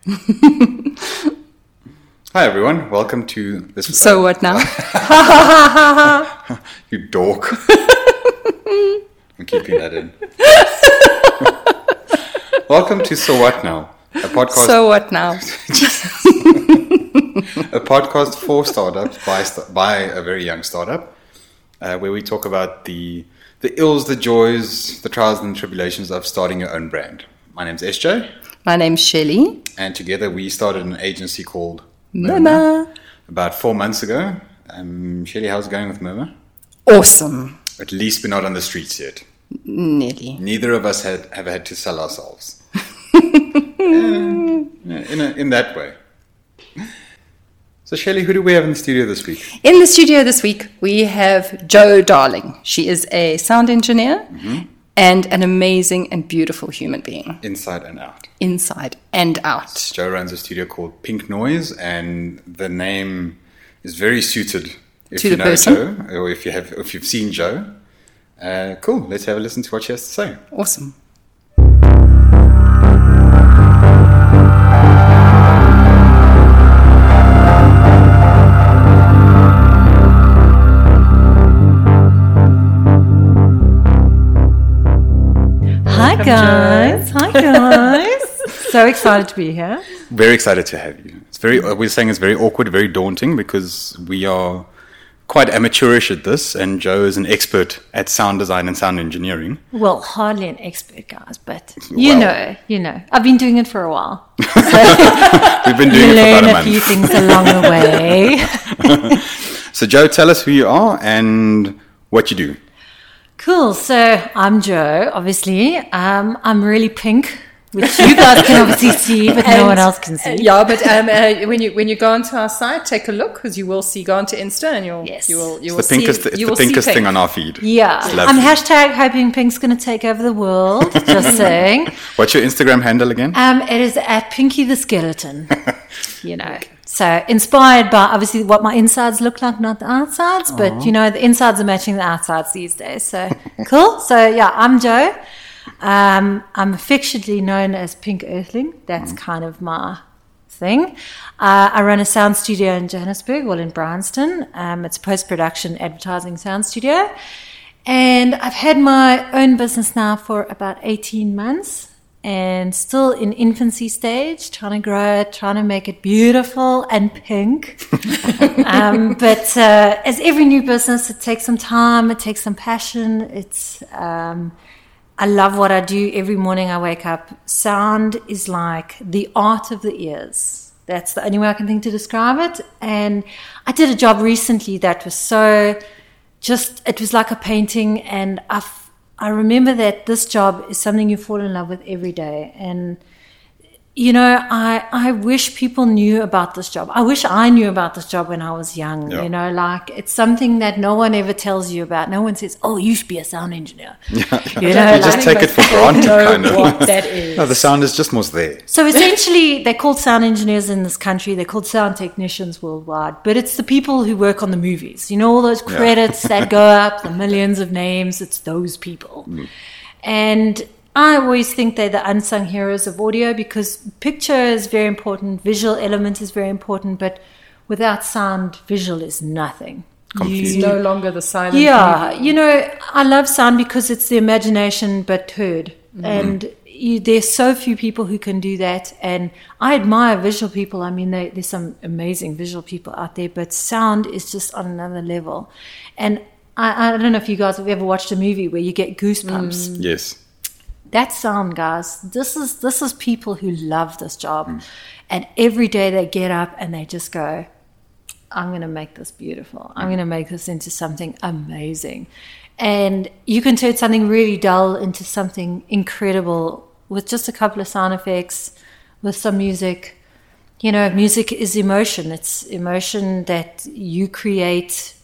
Hi everyone, welcome to this. So what now? you dork. I'm keeping that in. welcome to So What Now, a podcast. So what now? a podcast for startups by by a very young startup, uh, where we talk about the the ills, the joys, the trials and tribulations of starting your own brand. My name's SJ, My name's Shelley. and together we started an agency called Mama. about four months ago. Um, Shelly, how's it going with Murmur? Awesome. At least we're not on the streets yet. Nearly. Neither of us had, have had to sell ourselves. Yeah, in, a, in that way. So, Shelly, who do we have in the studio this week? In the studio this week, we have Joe Darling. She is a sound engineer and an amazing and beautiful human being, Inside and out. inside and out. Joe runs a studio called Pink Noise, and the name is very suited if To you know person. Joe or if you have if you've seen Joe. Uh, cool. Let's have a listen to what she has to say. Awesome. Guys. Hi guys. so excited to be here. Very excited to have you. It's very. uh, We're saying it's very awkward, very daunting because we are quite amateurish at this, and Joe is an expert at sound design and sound engineering. Well, hardly an expert, guys, but you Well. know, you know, I've been doing it for a while. We've been doing it for learn about a a month. few things along the way. So, Joe, tell us who you are and what you do. Cool. So I'm Joe. Obviously, um, I'm really pink, which you guys can obviously see, but no one else can see. Yeah, but um, uh, when you when you go onto our site, take a look because you will see. Go onto Insta and you'll Yes. you will you will the pinkest. see. it's you the will see pinkest thing on our feed. Yeah, I'm hashtag hoping pink's going to take over the world. Just saying. What's your Instagram handle again? Um, it is at Pinky the Skeleton. you know, so inspired by obviously what my insides look like, not the outsides, but you know, the insides are matching the outsides these days. So cool. So yeah, I'm Joe. Um, I'm affectionately known as Pink Earthling. That's kind of my thing. Uh, I run a sound studio in Johannesburg, well, in Bryanston. Um, it's a post production advertising sound studio. And I've had my own business now for about 18 months and still in infancy stage, trying to grow it, trying to make it beautiful and pink. um, but uh, as every new business, it takes some time, it takes some passion. It's um, I love what I do. Every morning I wake up. Sound is like the art of the ears. That's the only way I can think to describe it. And I did a job recently that was so just, it was like a painting. And I, I remember that this job is something you fall in love with every day. And you know, I, I wish people knew about this job. I wish I knew about this job when I was young. Yeah. You know, like it's something that no one ever tells you about. No one says, "Oh, you should be a sound engineer." You know, You like- just take it for granted, kind of. what that is. No, the sound is just was there. so essentially, they're called sound engineers in this country. They're called sound technicians worldwide. But it's the people who work on the movies. You know, all those credits that go up, the millions of names. It's those people. Mm. And I always think they're the unsung heroes of audio because picture is very important, visual element is very important, but without sound, visual is nothing. It's You- no longer the silent. yeah, you know, I love sound because it's the imagination but heard. Mm-hmm. And you, there's so few people who can do that. And I admire visual people. I mean, they, there's some amazing visual people out there, but sound is just on another level. And I, I don't know if you guys have ever watched a movie where you get goosebumps. Yes. That sound, guys. This is this is people who love this job, and every day they get up and they just go, "I'm going to make this beautiful. I'm going to make this into something amazing," and you can turn something really dull into something incredible with just a couple of sound effects, with some music. You know, music is emotion. It's emotion that you create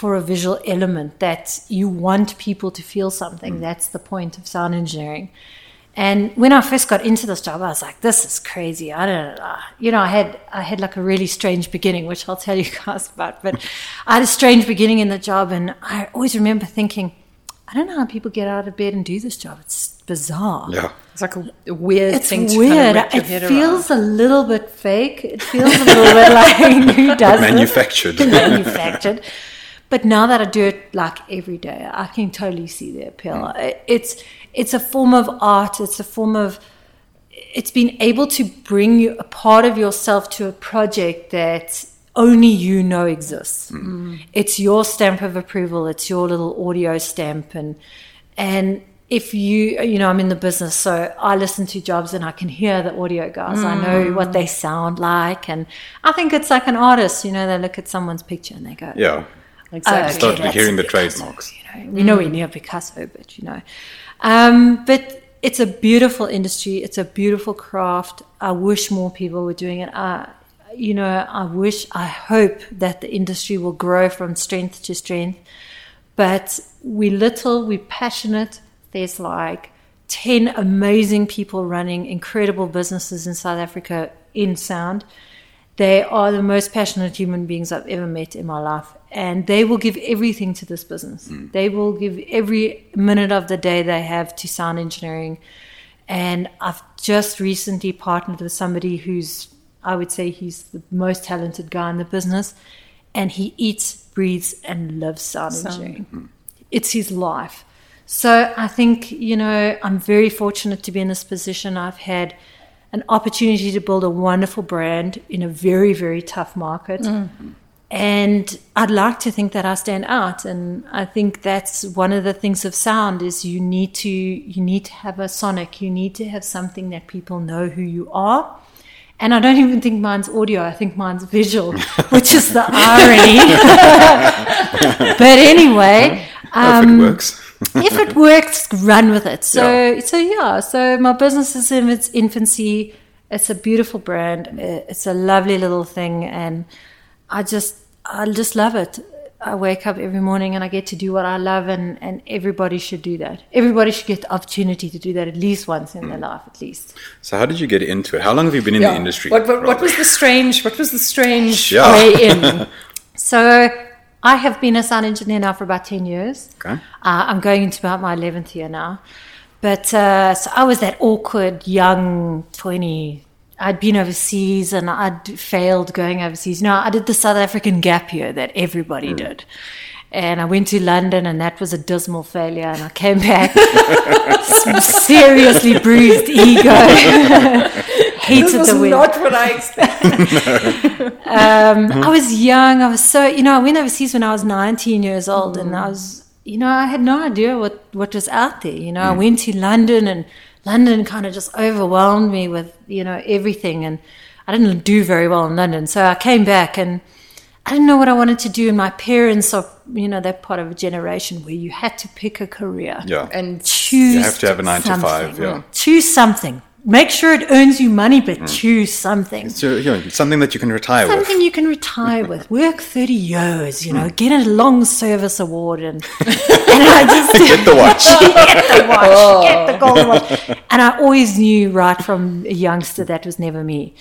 for a visual element that you want people to feel something. Mm. That's the point of sound engineering. And when I first got into this job, I was like, "This is crazy." I don't, know. you know, I had I had like a really strange beginning, which I'll tell you guys about. But I had a strange beginning in the job, and I always remember thinking, I don't know how people get out of bed and do this job. It's bizarre. Yeah. It's like a, a weird It's thing to weird. kind of your it head feels around. a little bit fake. It feels a little bit like who does this? Manufactured. manufactured. But now that I do it like every day, I can totally see the appeal. Mm. It- It's it's a form of art. It's a form of it's been able to bring you a part of yourself to a project that only you know exists. Mm. Mm. It's your stamp of approval. It's your little audio stamp, and and if you you know I'm in the business, so I listen to jobs and I can hear the audio guys. I know what they sound like, and I think it's like an artist. You know, they look at someone's picture and they go, Yeah. Exactly. Started that's hearing the Picasso, trademarks. You know, we know we're near Picasso, but you know, um, but it's a beautiful industry. It's a beautiful craft. I wish more people were doing it. I, you know, I wish, I hope that the industry will grow from strength to strength. But we little, we're passionate. There's like 10 amazing people running incredible businesses in South Africa in sound. They are the most passionate human beings I've ever met in my life. And they will give everything to this business. Hmm. They will give every minute of the day they have to sound engineering. And I've just recently partnered with somebody who's, I would say, he's the most talented guy in the business. And he eats, breathes, and loves sound engineering. Hmm. It's his life. So I think, you know, I'm very fortunate to be in this position. I've had an opportunity to build a wonderful brand in a very, very tough market. Mm. And I'd like to think that I stand out. And I think that's one of the things of sound is you need to you need to have a sonic. You need to have something that people know who you are. And I don't even think mine's audio. I think mine's visual, which is the irony. but anyway, it um, works. if it works, run with it. So, so yeah. So my business is in its infancy. It's a beautiful brand. It's a lovely little thing, and I just, I just love it. I wake up every morning and I get to do what I love, and and everybody should do that. Everybody should get the opportunity to do that at least once in their mm. life, at least. So how did you get into it? How long have you been in Yeah. the industry? What, what, what was the strange? What was the strange Yeah. way in? So I have been a sound engineer now for about 10 years. Okay. Uh, I'm going into about my 11th year now. But uh, so I was that awkward young 20. I'd been overseas and I'd failed going overseas. No, I did the South African gap year that everybody did. And I went to London and that was a dismal failure. And I came back seriously bruised ego. Hated This was the win. not what I expected. Um, mm-hmm. I was young. I was so, you know, I went overseas when I was 19 years old and mm-hmm. I was, you know, I had no idea what, what was out there. You know, I mm. went to London and London kind of just overwhelmed me with, you know, everything. And I didn't do very well in London. So I came back and I didn't know what I wanted to do. And my parents are, you know, they're part of a generation where you had to pick a career. Yeah. And Choose You have to have a nine to five, yeah. Choose something. Make sure it earns you money, Mm. but choose something. So, you know, something that you can retire with. Something you can retire with. Work 30 years, you know, get a long service award and, and I just Get the watch. get the watch, get the gold watch. And I always knew right from a youngster that was never me.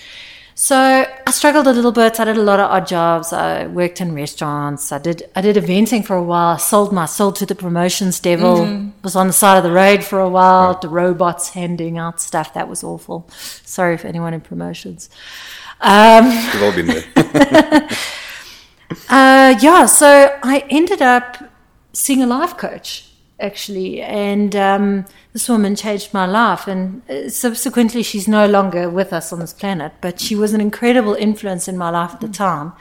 So I struggled a little bit. I did a lot of odd jobs. I worked in restaurants. I did I did eventing for a while. I sold my sold to the promotions devil. Was on the side of the road for a while. The robots handing out stuff. That was awful. Sorry for anyone in promotions. We've all been there. Uh, yeah, so I ended up seeing a life coach actually, and um, this woman changed my life. And uh, subsequently, she's no longer with us on this planet, but she was an incredible influence in my life at the time.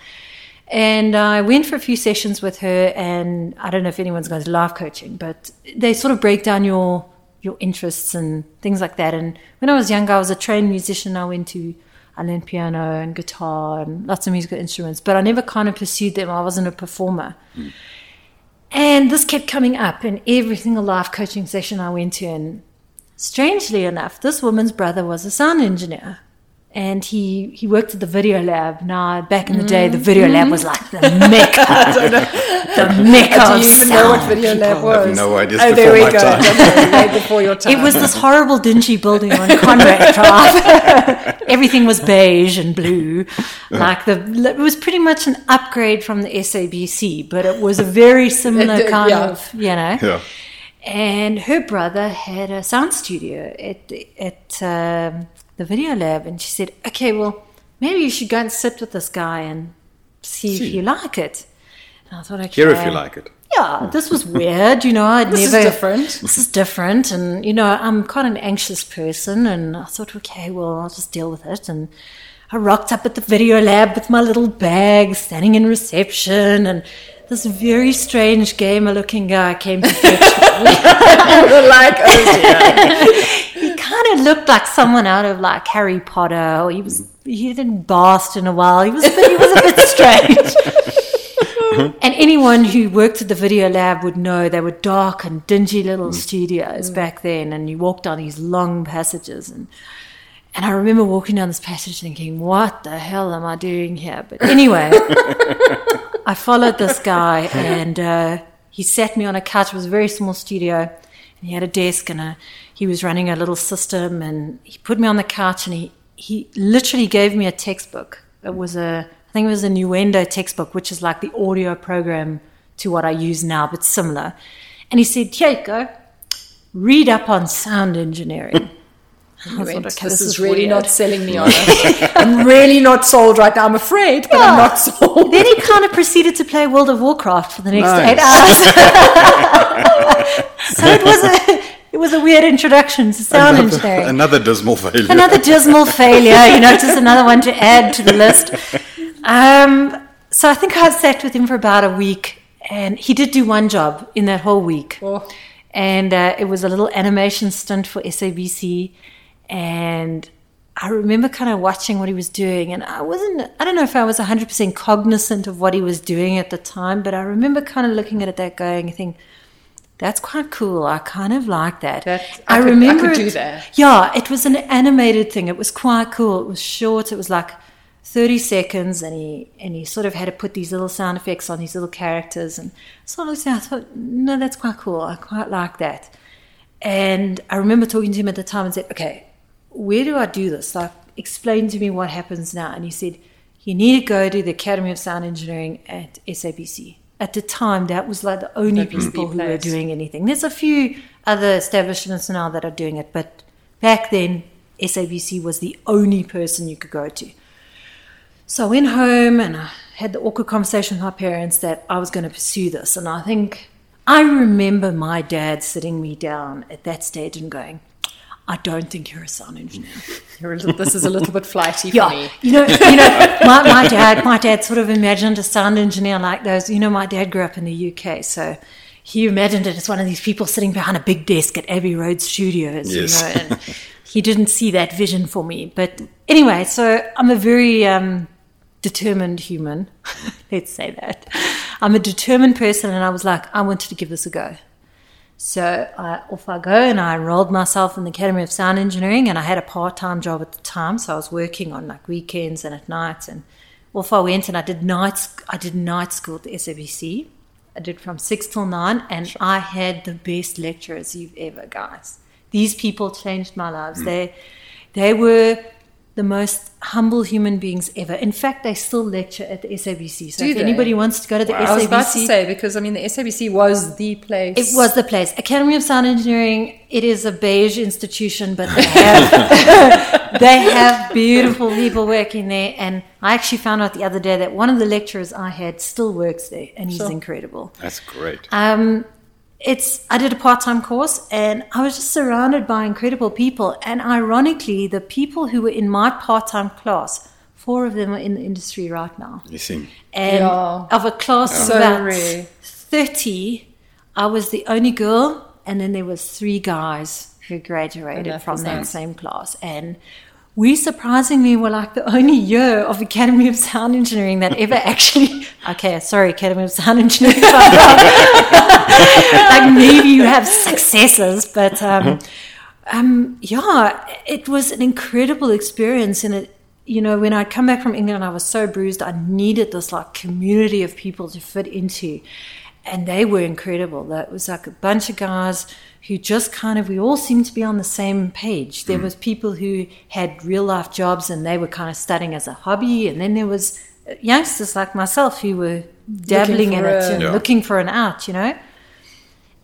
And I went for a few sessions with her, and I don't know if anyone's going to life coaching, but they sort of break down your your interests and things like that. And when I was younger, I was a trained musician. I went to I learned piano and guitar and lots of musical instruments, but I never kind of pursued them. I wasn't a performer. And this kept coming up in every single life coaching session I went to. And strangely enough, this woman's brother was a sound engineer. And he, he worked at the video lab. Now, back in the day, the video lab was like the mecca. the mecca do of you even know what sound. video lab I was? have no idea. Oh, there we go. time. Before your time. It was this horrible, dingy building on Conrad Drive. Everything was beige and blue. Like the, it was pretty much an upgrade from the SABC, but it was a very similar kind yeah. of, you know. Yeah. and her brother had a sound studio at at um, the video lab, and she said, "Okay, well, maybe you should go and sit with this guy and see, See. if you like it." And I thought, "Okay, Here if you like it. yeah, hmm. this was weird. You know, I'd This is never. different. This is different, and you know, I'm quite an anxious person, and I thought, okay, well, I'll just deal with it. And I rocked up at the video lab with my little bag, standing in reception, and this very strange gamer-looking guy came to fetch me. like, oh dear. Kind of looked like someone out of like Harry Potter, or he was he bathed in a while. He was a bit, he was a bit strange. and anyone who worked at the video lab would know they were dark and dingy little studios back then, and you walked down these long passages and. And I remember walking down this passage thinking, what the hell am I doing here? But anyway, I followed this guy and uh, he sat me on a couch. It was a very small studio. And he had a desk and a, he was running a little system. And he put me on the couch and he, he literally gave me a textbook. It was a, I think it was a Nuendo textbook, which is like the audio program to what I use now, but similar. And he said, Here you go. Read up on sound engineering. I You thought, okay, this, is really weird." not selling me on it. I'm really not sold right now. I'm afraid, but I'm not sold. Then he kind of proceeded to play World of Warcraft for the next Nice. eight hours. so it was a it was a weird introduction to sound Another, engineering. another dismal failure. Another dismal failure, you know, just another one to add to the list. Um, so I think I sat with him for about a week, and he did do one job in that whole week. Oh. And uh, it was a little animation stunt for SABC. And I remember kind of watching what he was doing, and I wasn't, I don't know if I was 100% cognizant of what he was doing at the time, but I remember kind of looking at it that going, thinking, that's quite cool. I kind of like that. That- I could- I could do it- that. Yeah, it was an animated thing. It was quite cool. It was short. It was like 30 seconds, and he and he sort of had to put these little sound effects on these little characters. And so I looked at it, I thought, no, that's quite cool. I quite like that. And I remember talking to him at the time and said, okay, where do I do this? Like, explain to me what happens now. And he said, you need to go to the Academy of Sound Engineering at SABC. At the time, that was like the only That was the people who were doing anything. There's a few other establishments now that are doing it, but back then, SABC was the only person you could go to. So I went home and I had the awkward conversation with my parents that I was going to pursue this. And I think I remember my dad sitting me down at that stage and going, I don't think you're a sound engineer. You're a little, this is a little bit flighty for Yeah, me. you know, you know, my, my dad, my dad sort of imagined a sound engineer like those. You know, my dad grew up in the UK, so he imagined it as one of these people sitting behind a big desk at Abbey Road Studios. Yes. You know, and he didn't see that vision for me. But anyway, so I'm a very um, determined human. Let's say that. I'm a determined person, and I was like, I wanted to give this a go. So I, off I go, and I enrolled myself in the Academy of Sound Engineering, and I had a part-time job at the time, so I was working on like weekends and at nights. And off I went, and I did nights. I did night school at the SABC. I did from six till nine, and I had the best lecturers you've ever, guys. These people changed my lives. Hmm. They, they were the most humble human beings ever. In fact, they still lecture at the SABC. So Do if they? anybody wants to go to the SABC? I was about to say because I mean the SABC was the place. it was the place. Academy of Sound Engineering. It is a beige institution, but they have they have beautiful people working there. And I actually found out the other day that one of the lecturers I had still works there, and he's Sure. incredible. That's great. Um, it's I did a part time course, and I was just surrounded by incredible people. And ironically, the people who were in my part time class, four of them are in the industry right now You see. and Yeah. of a class So of about rare. 30 i was the only girl and then there was three guys who graduated from that that. same class and we surprisingly were like the only year of academy of sound engineering that ever actually okay sorry academy of sound engineering like maybe you have successes but um, um, yeah, it was an incredible experience. And it, you know, when I come back from England, I was so bruised. I needed this like community of people to fit into, and they were incredible. That was like a bunch of guys who just kind of we all seemed to be on the same page. There mm. was people who had real life jobs and they were kind of studying as a hobby, and then there was uh, youngsters like myself who were dabbling in it a- and Yeah. looking for an out. You know.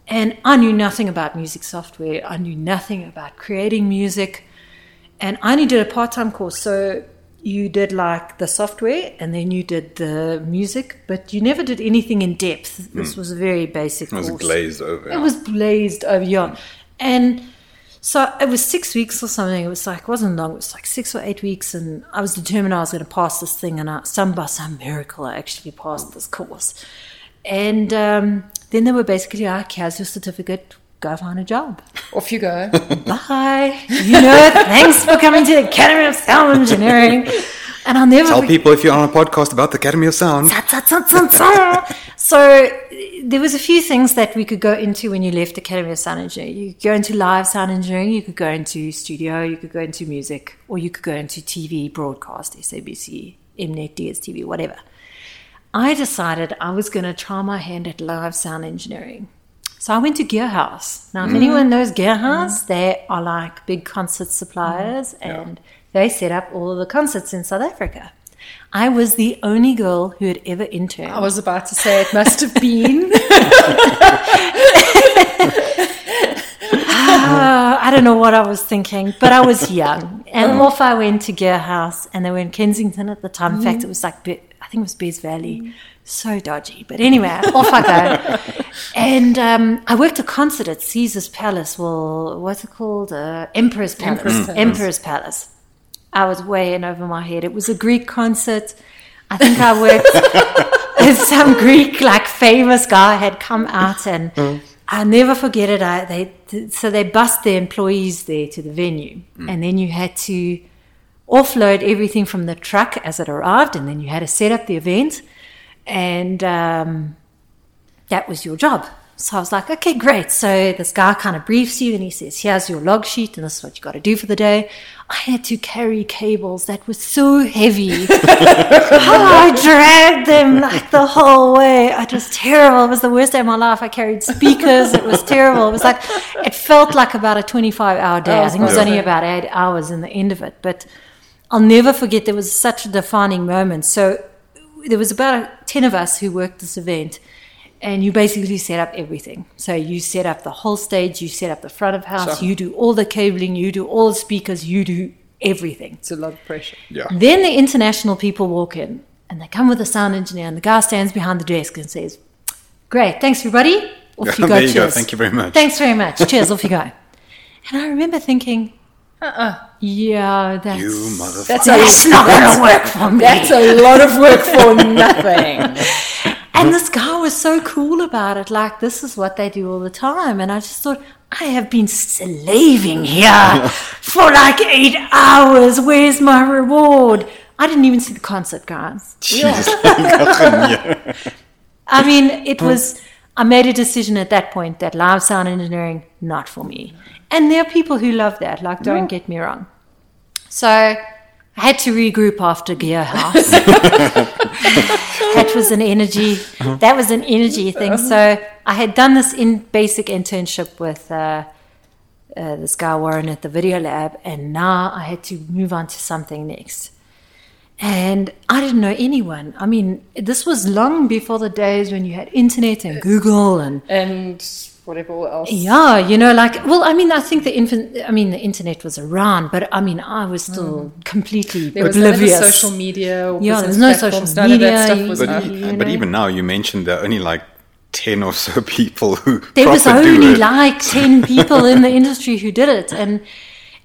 And I knew nothing about music software. I knew nothing about creating music. And I only did a part time course. So you did like the software and then you did the music, but you never did anything in depth. This was a very basic. It was course. glazed over. It was glazed over, yeah. And so it was six weeks or something. It was like, it wasn't long. It was like six or eight weeks. And I was determined I was going to pass this thing. And I, some, by some miracle, I actually passed this course. And um, then they were basically like, here's your certificate. Go find a job. Off you go. Bye. You know, thanks for coming to the Academy of Sound Engineering. And I'll never Tell forget- people if you're on a podcast about the Academy of Sound. So there was a few things that we could go into when you left Academy of Sound Engineering. You could go into live sound engineering, you could go into studio, you could go into music, or you could go into TV, broadcast, SABC, Mnet, DSTV, whatever. I decided I was going to try my hand at live sound engineering. So I went to Gearhouse. Now, if mm-hmm. anyone knows Gearhouse, mm-hmm. they are like big concert suppliers mm-hmm. and they set up all of the concerts in South Africa. I was the only girl who had ever interned. I was about to say it must have been. Uh, I don't know what I was thinking, but I was young. And oh. off I went to Gearhouse, and they were in Kensington at the time. In fact, it was like, I think it was Bez Valley. Mm. So dodgy. But anyway, off I go. And um, I worked a concert at Caesar's Palace. Well, what's it called? Uh, Emperor's Palace. Emperor's Palace. Emperor's Palace. I was way in over my head. It was a Greek concert. I think I worked some Greek like famous guy had come out and I'll never forget it. I they so they bust their employees there to the venue, and then you had to offload everything from the truck as it arrived, and then you had to set up the event, and um, that was your job. So I was like, okay, great. So this guy kind of briefs you and he says, here's your log sheet and this is what you got to do for the day. I had to carry cables that were so heavy. I dragged them like the whole way. It was terrible. It was the worst day of my life. I carried speakers. It was terrible. It was like, it felt like about a 25 hour day. I think it was only about eight hours in the end of it. But I'll never forget there was such a defining moment. So there was about 10 of us who worked this event and you basically set up everything. So you set up the whole stage, you set up the front of house, Sure. you do all the cabling, you do all the speakers, you do everything. It's a lot of pressure. Yeah. Then the international people walk in and they come with a sound engineer and the guy stands behind the desk and says, Great, thanks everybody. Off you go, There you go. cheers. Thank you very much. Thanks very much. Cheers, off you go. And I remember thinking, uh-uh. yeah, that's, You motherfucker. That's that's a, not going to work for me. that's a lot of work for nothing. And this guy was so cool about it. Like, this is what they do all the time. And I just thought, I have been slaving here for like eight hours. Where's my reward? I didn't even see the concert, guys. Jesus. I mean, it hmm. was, I made a decision at that point that live sound engineering, not for me. And there are people who love that. Like, don't get me wrong. So I had to regroup after Gearhouse. that was an energy. That was an energy thing. So I had done this in basic internship with uh, uh, this guy Warren at the Video Lab, and now I had to move on to something next. And I didn't know anyone. I mean, this was long before the days when you had internet and Google and And whatever else. yeah, you know, like, well, I mean, I think the infant, I mean, the internet was around, but I mean, I was still mm. completely There was none of the oblivious. social media or Yeah, business there's no platforms. social None that media, stuff was But, up. you e- but even now, you mentioned there are only like 10 or so people who there was proper do only it. like 10 people in the industry who did it. And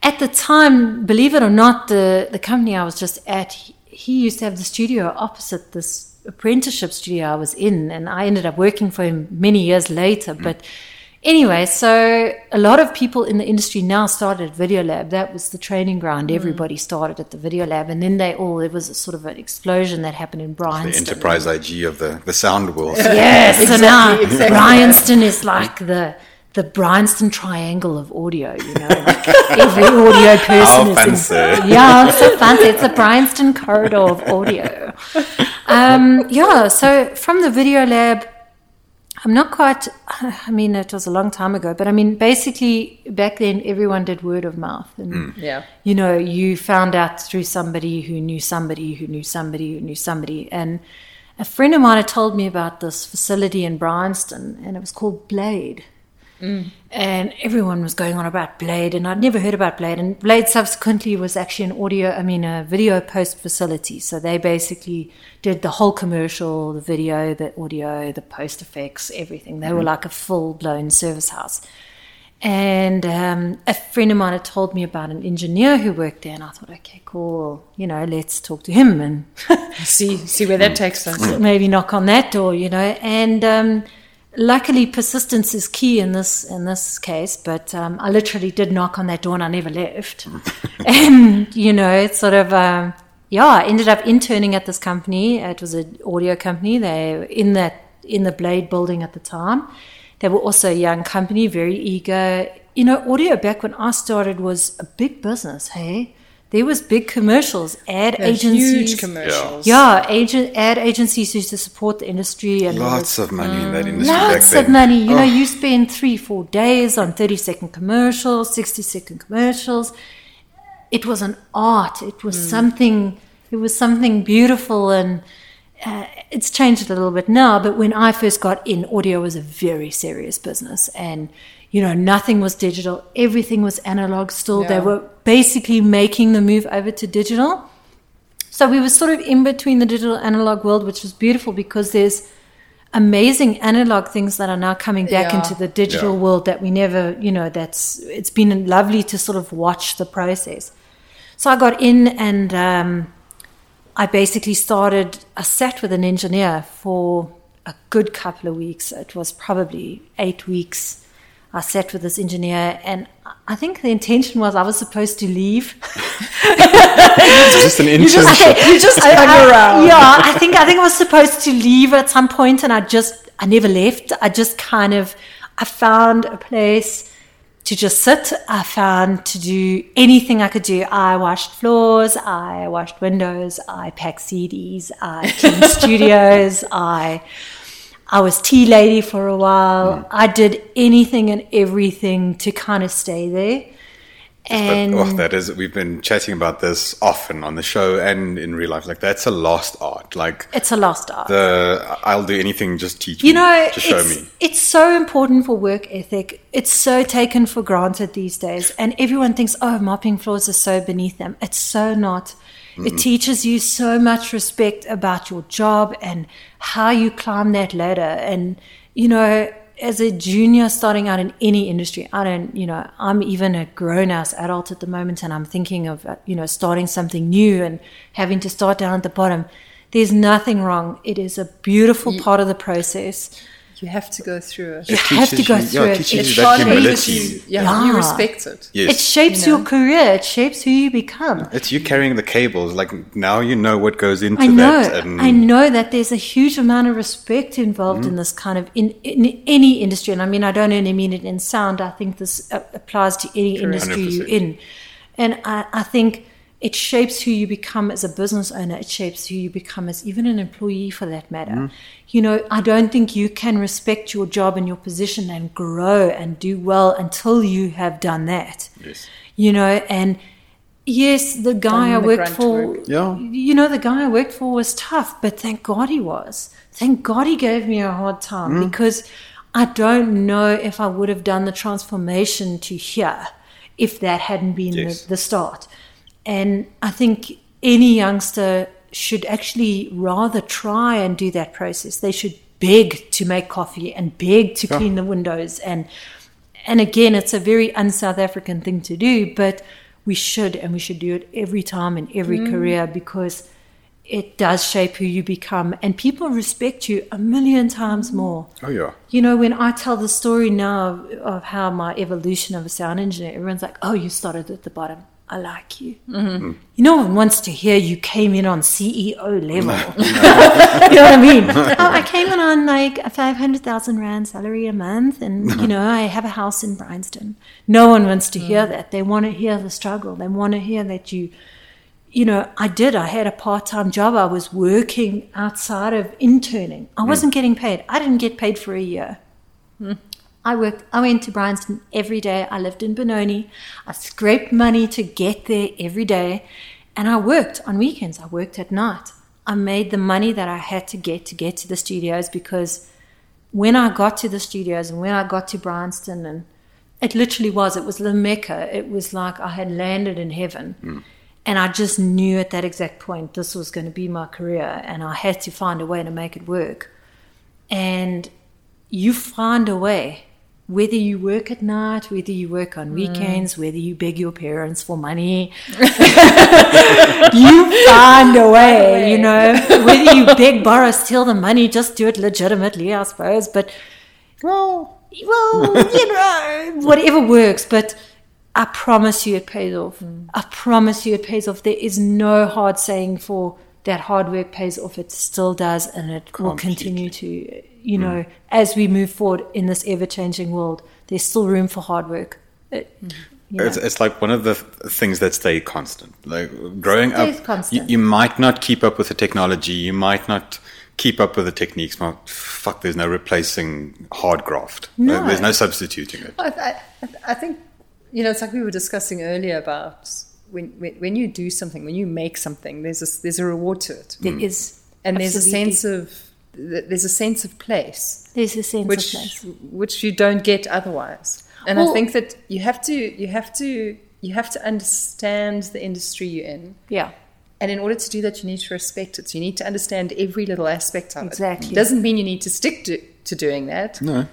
at the time, believe it or not, the, the company I was just at, he, he used to have the studio opposite this apprenticeship studio I was in. And I ended up working for him many years later. Mm. But anyway, so a lot of people in the industry now started at Video Lab. That was the training ground. Mm. Everybody started at the Video Lab. And then they all, there was a sort of an explosion that happened in The enterprise IG of the, the sound world. Yes, so Exactly, now exactly. Bryanston is like the the Bryanston triangle of audio. You know, like every audio person How is in. fancy. Yeah, it's so fancy. It's the Bryanston corridor of audio. Um, yeah, so from the video lab. I'm not quite, I mean, it was a long time ago, but I mean, basically, back then, everyone did word of mouth. And Yeah. you know, you found out through somebody who knew somebody who knew somebody who knew somebody. And a friend of mine had told me about this facility in Bryanston, and it was called Blade. And everyone was going on about Blade, and I'd never heard about Blade. And Blade subsequently was actually an audio, I mean, a video post facility. So they basically did the whole commercial, the video, the audio, the post effects, everything. They were like a full blown service house. And um, a friend of mine had told me about an engineer who worked there, and I thought, okay, cool, you know, let's talk to him and See, see where that takes us. maybe knock on that door, you know. And um, luckily, persistence is key in this in this case. But um, I literally did knock on that door, and I never left. and you know, it's sort of um, yeah. I ended up interning at this company. It was an audio company. They were in that in the Blade building at the time. They were also a young company, very eager. You know, audio back when I started was a big business. Hey, there was big commercials, ad They're agencies. Huge commercials. Yeah, agent ad agencies used to support the industry and Lots of money in that industry lots back of then. money. You know, Oh, you spend three, four days on thirty second commercials, sixty second commercials. It was an art. It was something. It was something beautiful, and uh, it's changed a little bit now. But when I first got in, audio was a very serious business, and you know, nothing was digital. Everything was analog. Still, they were basically making the move over to digital. So we were sort of in between the digital analog world, which was beautiful because there's amazing analog things that are now coming back Yeah. into the digital Yeah. world that we never, you know, that's it's been lovely to sort of watch the process. So I got in and um, I basically started. I sat with an engineer for a good couple of weeks. It was probably eight weeks. I sat with this engineer, and I think the intention was I was supposed to leave. it's just an internship. you just hung around. Yeah, I think I think I was supposed to leave at some point, and I just I never left. I just kind of I found a place to just sit. I found to do anything I could do. I washed floors. I washed windows. I packed CDs. I cleaned studios. I I was tea lady for a while. Hmm. I did anything and everything to kind of stay there. And But, oh, that is, we've been chatting about this often on the show and in real life. Like, that's a lost art. Like, it's a lost art. the I'll do anything, just teach You me, know, just show me. it's so important for work ethic. It's so taken for granted these days. And everyone thinks, oh, mopping floors are so beneath them. It's so not. It teaches you so much respect about your job and how you climb that ladder. And, you know, as a junior starting out in any industry, I don't, you know, I'm even a grown ass adult at the moment and I'm thinking of, uh, you know, starting something new and having to start down at the bottom. There's nothing wrong. It is a beautiful part of the process. You have to go through it. You It have to go you- through yeah, it. it It It's you that hard humility. you, yeah, you respect it. Yes. It shapes You your career. It shapes who you become. It's you carrying the cables. Like, now you know what goes into I know. that. And I know that there's a huge amount of respect involved Mm-hmm. in this kind of in, in any industry, and I mean I don't only mean it in sound. I think this uh, applies to any industry you're in, and I, I think it shapes who you become as a business owner. It shapes who you become as even an employee, for that matter. Mm-hmm. You know, I don't think you can respect your job and your position and grow and do well until you have done that. Yes. You know, and yes, the guy Done I the worked for, work. Yeah. you know, the guy I worked for was tough, but thank God he was. Thank God he gave me a hard time Mm. because I don't know if I would have done the transformation to here if that hadn't been Yes. the, the start. And I think any youngster should actually rather try and do that process. They should beg to make coffee and beg to clean the windows and and again it's a very un-South African thing to do, but we should and we should do it every time in every mm. career because it does shape who you become and people respect you a million times mm. more. Oh, yeah. You know, when I tell the story now of how my evolution of a sound engineer, everyone's like, "Oh, you started at the bottom. I like you." Mm-hmm. No one wants to hear you came in on CEO level. you know what I mean? oh, I came in on like a five hundred thousand rand salary a month, and you know, I have a house in Bryanston. No one wants to hear mm. that. They want to hear the struggle. They want to hear that you you know, I did. I had a part time job. I was working outside of interning. I mm. wasn't getting paid. I didn't get paid for a year. Mm. I worked, I went to Bryanston every day. I lived in Benoni. I scraped money to get there every day. And I worked on weekends. I worked at night. I made the money that I had to get to get to the studios because when I got to the studios and when I got to Bryanston, and it literally was, it was the Mecca. It was like I had landed in heaven. Hmm. And I just knew at that exact point this was going to be my career, and I had to find a way to make it work. And you find a way, whether you work at night, whether you work on weekends, whether you beg your parents for money, you find a way, you know, whether you beg, borrow, steal the money, just do it legitimately, I suppose. But, Well, well, you know, whatever works. But I promise you it pays off. I promise you it pays off. There is no hard saying for that hard work pays off. It still does, and it will continue to, you hmm. know, as we move forward in this ever changing world, there's still room for hard work. It, you know. It's, it's like one of the things that stay constant. Like growing up, constant. You, you might not keep up with the technology. You might not keep up with the techniques. But fuck, there's no replacing hard graft. No. There's no substituting it. I, I, I think, you know, it's like we were discussing earlier about when, when, when you do something, when you make something, there's a, there's a reward to it. There hmm. is, And there's a sense of, there's a sense of place. there's a sense which of place. which you don't get otherwise. And I think that you have to you have to you have to understand the industry you're in. Yeah. And in order to do that, you need to respect it. So You need to understand every little aspect of it. Exactly. it. Doesn't mean you need to stick to, to doing that, No.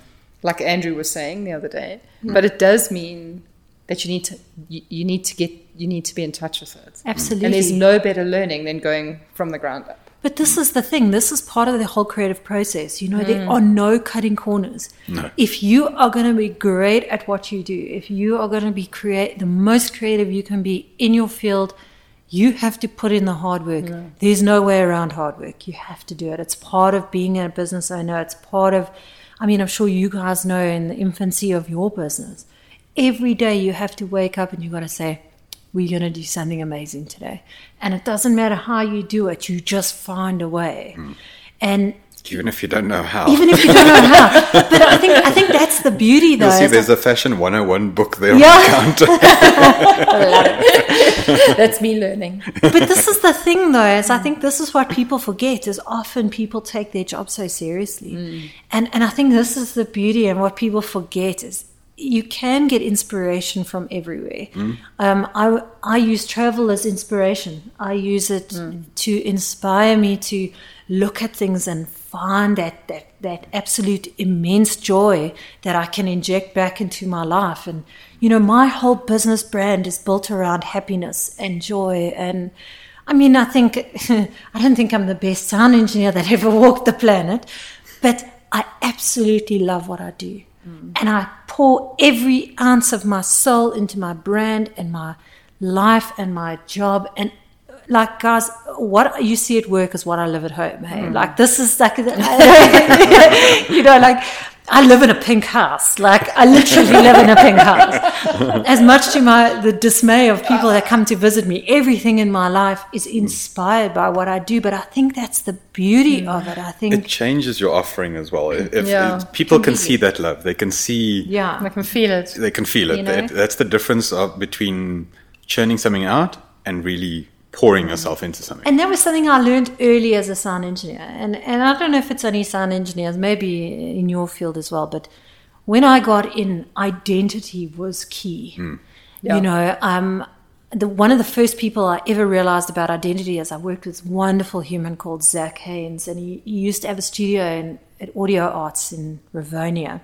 like Andrew was saying the other day. Mm. But it does mean that you need to you, you need to get you need to be in touch with it. Absolutely. And there's no better learning than going from the ground up. But this is the thing. This is part of the whole creative process. You know, there hmm. are no cutting corners. No. If you are going to be great at what you do, if you are going to be create the most creative you can be in your field, you have to put in the hard work. There's no way around hard work. You have to do it. It's part of being a business owner. It's part of, I mean, I'm sure you guys know in the infancy of your business, every day you have to wake up and you got to say, we're going to do something amazing today. And it doesn't matter how you do it, you just find a way. Hmm. And Even if you don't know how. even if you don't know how, but I think I think that's the beauty though. You'll see there's a fashion 101 book there Yeah. on the counter. That's me learning. but this is the thing though, is I think this is what people forget is often people take their job so seriously. Hmm. And and I think this is the beauty and what people forget is you can get inspiration from everywhere. Um, I, I use travel as inspiration. I use it to inspire me to look at things and find that, that, that absolute immense joy that I can inject back into my life. And, you know, my whole business brand is built around happiness and joy. And I mean, I think, I don't think I'm the best sound engineer that ever walked the planet, but I absolutely love what I do. Mm. And I pour every ounce of my soul into my brand and my life and my job. And like, guys, what you see at work is what I live at home. Hey, mm. like this is like, you know, like I live in a pink house. Like I literally live in a pink house. As much to my the dismay of people that come to visit me, everything in my life is inspired by what I do. But I think that's the beauty mm. of it. I think It changes your offering as well. If, if- Yeah. if people can see that love, they can see, yeah. I can feel it. they can feel it. You know? That's the difference of, between churning something out and really pouring yourself into something. And that was something I learned early as a sound engineer. And and I don't know if it's only sound engineers, maybe in your field as well. But when I got in, identity was key. Yeah. You know, um, the one of the first people I ever realized about identity is I worked with this wonderful human called Zach Haynes, and he, he used to have a studio in, at Audio Arts in Rivonia.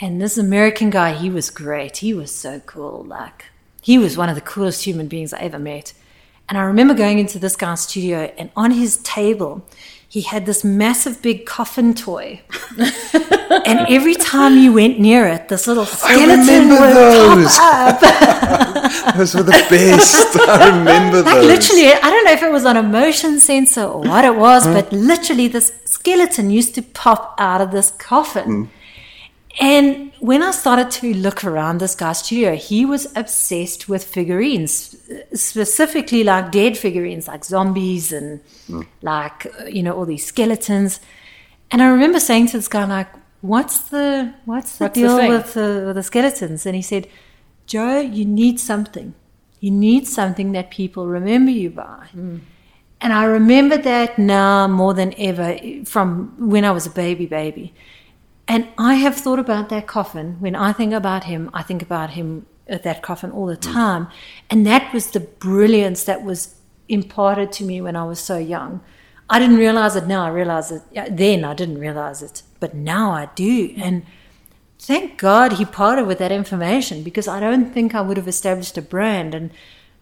And this American guy, he was great. He was so cool. Like, he was one of the coolest human beings I ever met. And I remember going into this guy's studio, and on his table, he had this massive big coffin toy. and every time you went near it, this little skeleton would those. pop up. Those were the best. I remember Like those. literally, I don't know if it was on a motion sensor or what it was, mm. but literally, this skeleton used to pop out of this coffin. Mm. And when I started to look around this guy's studio, he was obsessed with figurines, specifically like dead figurines, like zombies and like, uh, you know, all these skeletons. And I remember saying to this guy, like, what's the, what's the What's deal thing? with, the, with the skeletons? And he said, Joe, you need something. You need something that people remember you by. And I remember that now more than ever from when I was a baby baby. And I have thought about that coffin. When I think about him, I think about him at that coffin all the mm. time. And that was the brilliance that was imparted to me when I was so young. I didn't realize it now. I realize it then. I didn't realize it, but now I do. And thank God he parted with that information because I don't think I would have established a brand. And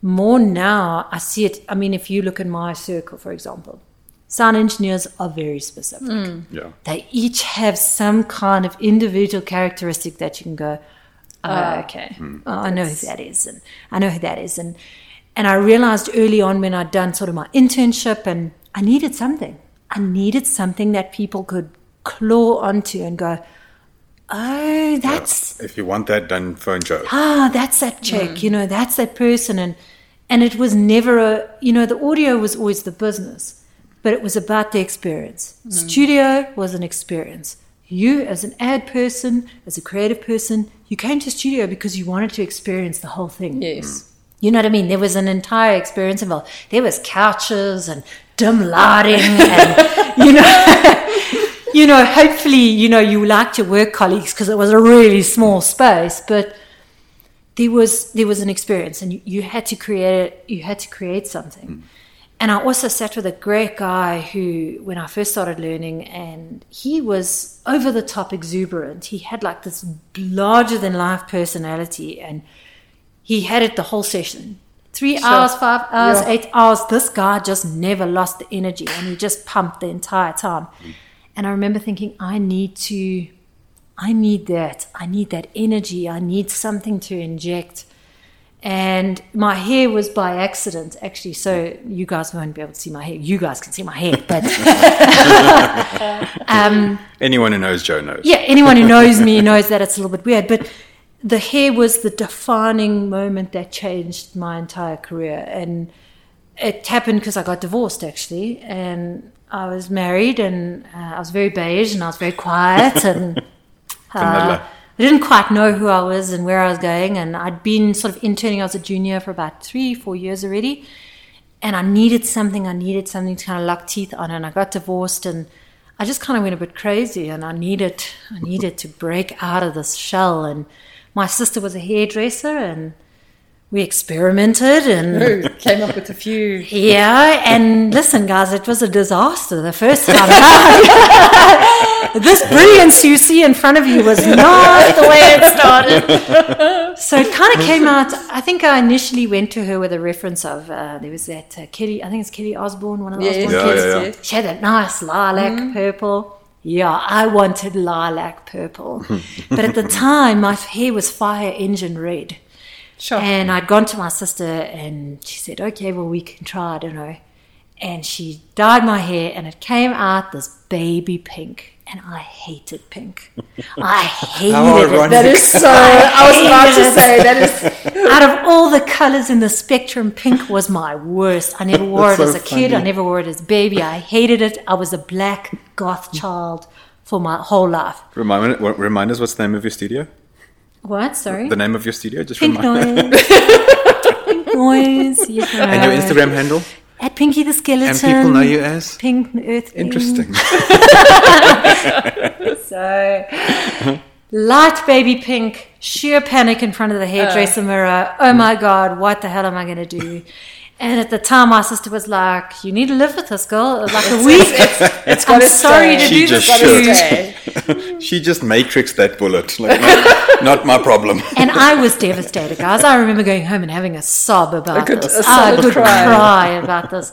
more now, I see it. I mean, if you look in my circle, for example, sound engineers are very specific. Yeah. They each have some kind of individual characteristic that you can go, Ah, okay. oh, I know who that is, and I know who that is, and and I realized early on when I'd done sort of my internship, and I needed something. I needed something that people could claw onto and go, oh, that's If you want that, then phone Joe. ah, that's that chick, you know, that's that person, and and it was never a, you know, the audio was always the business, but it was about the experience. Studio was an experience. You, as an ad person, as a creative person, you came to studio because you wanted to experience the whole thing. Yes. You know what I mean? There was an entire experience involved. There was couches and dim lighting, and you know, you know. Hopefully, you know you liked your work colleagues because it was a really small space, but there was there was an experience, and you, you had to create it. You had to create something. Mm. And I also sat with a great guy who, when I first started learning, and he was over the top exuberant. He had like this larger than life personality, and he had it the whole session. Three hours, five hours, Yeah. eight hours. This guy just never lost the energy and he just pumped the entire time. And I remember thinking, I need to, I need that. I need that energy. I need something to inject. And my hair was by accident, actually. So you guys won't be able to see my hair. You guys can see my hair, but Anyone who knows Joe knows. yeah, anyone who knows me knows that it's a little bit weird, but the hair was the defining moment that changed my entire career. And it happened because I got divorced, actually. And I was married and uh, I was very beige and I was very quiet. and uh. I didn't quite know who I was and where I was going. And I'd been sort of interning as a junior for about three, four years already. And I needed something, I needed something to kind of lock teeth on. And I got divorced and I just kind of went a bit crazy and I needed, I needed to break out of this shell. And my sister was a hairdresser and we experimented and came up with a few. yeah, and listen, guys, it was a disaster the first time this brilliance you see in front of you was not the way it started. So it kind of came out. I think I initially went to her with a reference of uh, there was that uh, Kelly, I think it's Kelly Osbourne, one of the Yes, Osbourne Yeah, kids. yeah, yeah. She had that nice lilac purple. Yeah, I wanted lilac purple. but at the time, my hair was fire engine red. Sure. And I'd gone to my sister and she said, okay, well, we can try, I don't know. And she dyed my hair and it came out this baby pink. And I hated pink. I hated it. that is so. I was about to say that is. Out of all the colors in the spectrum, pink was my worst. I never wore it That's as so a kid. I never wore it as a baby. I hated it. I was a black goth child for my whole life. Remind, remind us what's the name of your studio? What? Sorry? The name of your studio? Just Pink remind noise. Pink noise. You know. And your Instagram handle? At Pinky the Skeleton. And people know you as? Pink Earth. Interesting. So, light baby pink, sheer panic in front of the hairdresser uh. mirror. Oh my God, what the hell am I going to do? And at the time, my sister was like, "You need to live with this girl like a week." It's I'm got to sorry to stay. She do just this Gotta you. stay. she just matrixed that bullet. Like, not, not my problem. And I was devastated, guys. I remember going home and having a sob about good- this. a I sob could cry. cry about this.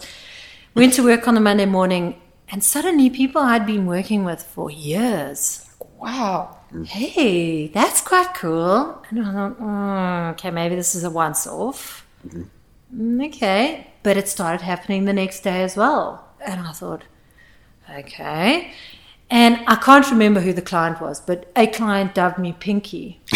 Went to work on the Monday morning, and suddenly people I'd been working with for years. Wow. Hey, that's quite cool. And I thought, mm, okay, maybe this is a once off. Mm, Okay. But it started happening the next day as well. And I thought, okay. And I can't remember who the client was, but a client dubbed me Pinky.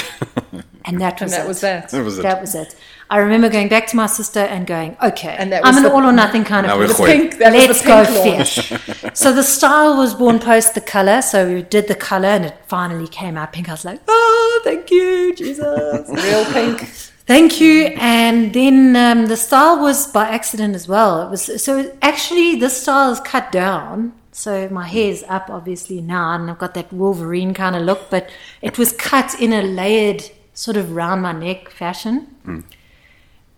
And that was And that it. was that. That was it. That was it. I remember going back to my sister and going, okay, And that I'm was an the- all or nothing kind of person. Pink. That Let's was the go pink launch. fish. so the style was born post the color. So we did the color and it finally came out pink. I was like, oh, thank you, Jesus. Real pink. Thank you. And then um, the style was by accident as well. It was so actually this style is cut down So my hair's up obviously now, and I've got that Wolverine kind of look, but it was cut in a layered sort of round my neck fashion.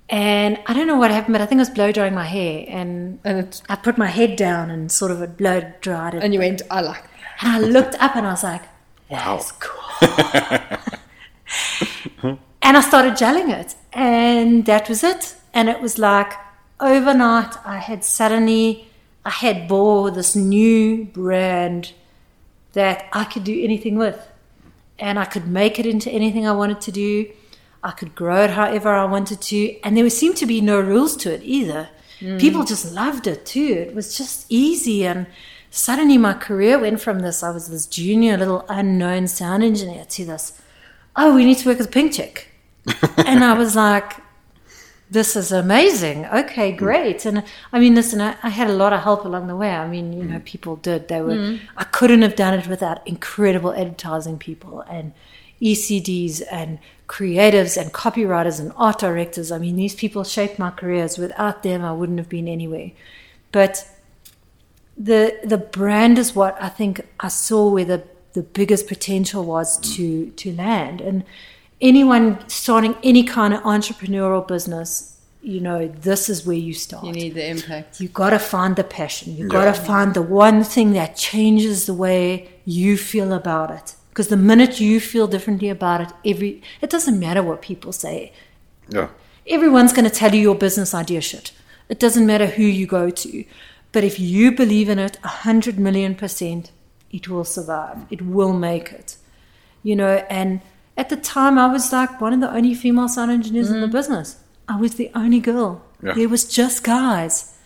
And I don't know what happened, but I think I was blow drying my hair, and And I put my head down and sort of it blow dried it. and you went, I like that. And I looked up and I was like, Wow. and I started gelling it. And that was it. And it was like overnight, I had suddenly, I had bought this new brand that I could do anything with. And I could make it into anything I wanted to do. I could grow it however I wanted to. And there seemed to be no rules to it either. Hmm. People just loved it too. It was just easy. And suddenly my career went from this I was this junior little unknown sound engineer to this, oh, we need to work with Pink Chick. and I was like, this is amazing. Okay, mm. great. And I mean, listen, I, I had a lot of help along the way. I mean, you know, mm. people did. They were. Mm. I couldn't have done it without incredible advertising people and ECDs and creatives and copywriters and art directors. I mean, these people shaped my careers. Without them, I wouldn't have been anywhere. But the the brand is what I think I saw where the, the biggest potential was to to land. And anyone starting any kind of entrepreneurial business, you know, this is where you start. You need the impact. You got to find the passion. You got to find the one thing that changes the way you feel about it. Because the minute you feel differently about it, every it doesn't matter what people say. Yeah. Everyone's going to tell you your business idea shit. It doesn't matter who you go to. But if you believe in it a hundred million percent, it will survive. It will make it. You know, and at the time I was like one of the only female sound engineers in the mm. business. I was the only girl. Yeah. There was just guys.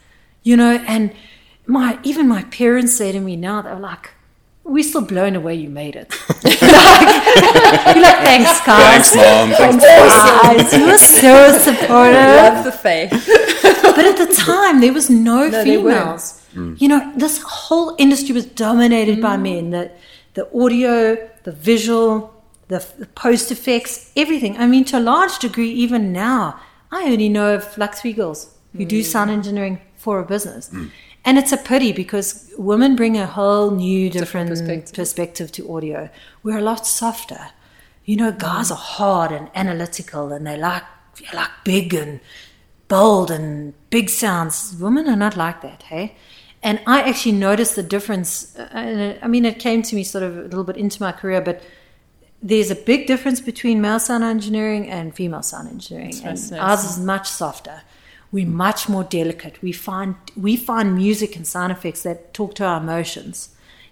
You know, and my even my parents say to me now, they're like, we're still blown away you made it. like, you're like, thanks, guys. Thanks, mom. Thanks. Guys, you were so supportive. Love the faith. But at the time, there was no, No, there weren't. females. Mm. You know, this whole industry was dominated by mm. men. The the audio, the visual, the, the post effects, everything. I mean, to a large degree, even now, I only know of like three girls who do sound engineering for a business. And it's a pity because women bring a whole new different, perspective. perspective to audio. We're a lot softer. You know, guys are hard and analytical and they like they like big and bold and big sounds. Women are not like that, hey? And I actually noticed the difference. uh, I mean, it came to me sort of a little bit into my career, but there's a big difference between male sound engineering and female sound engineering. And ours is much softer. We're much more delicate. We find we find music and sound effects that talk to our emotions.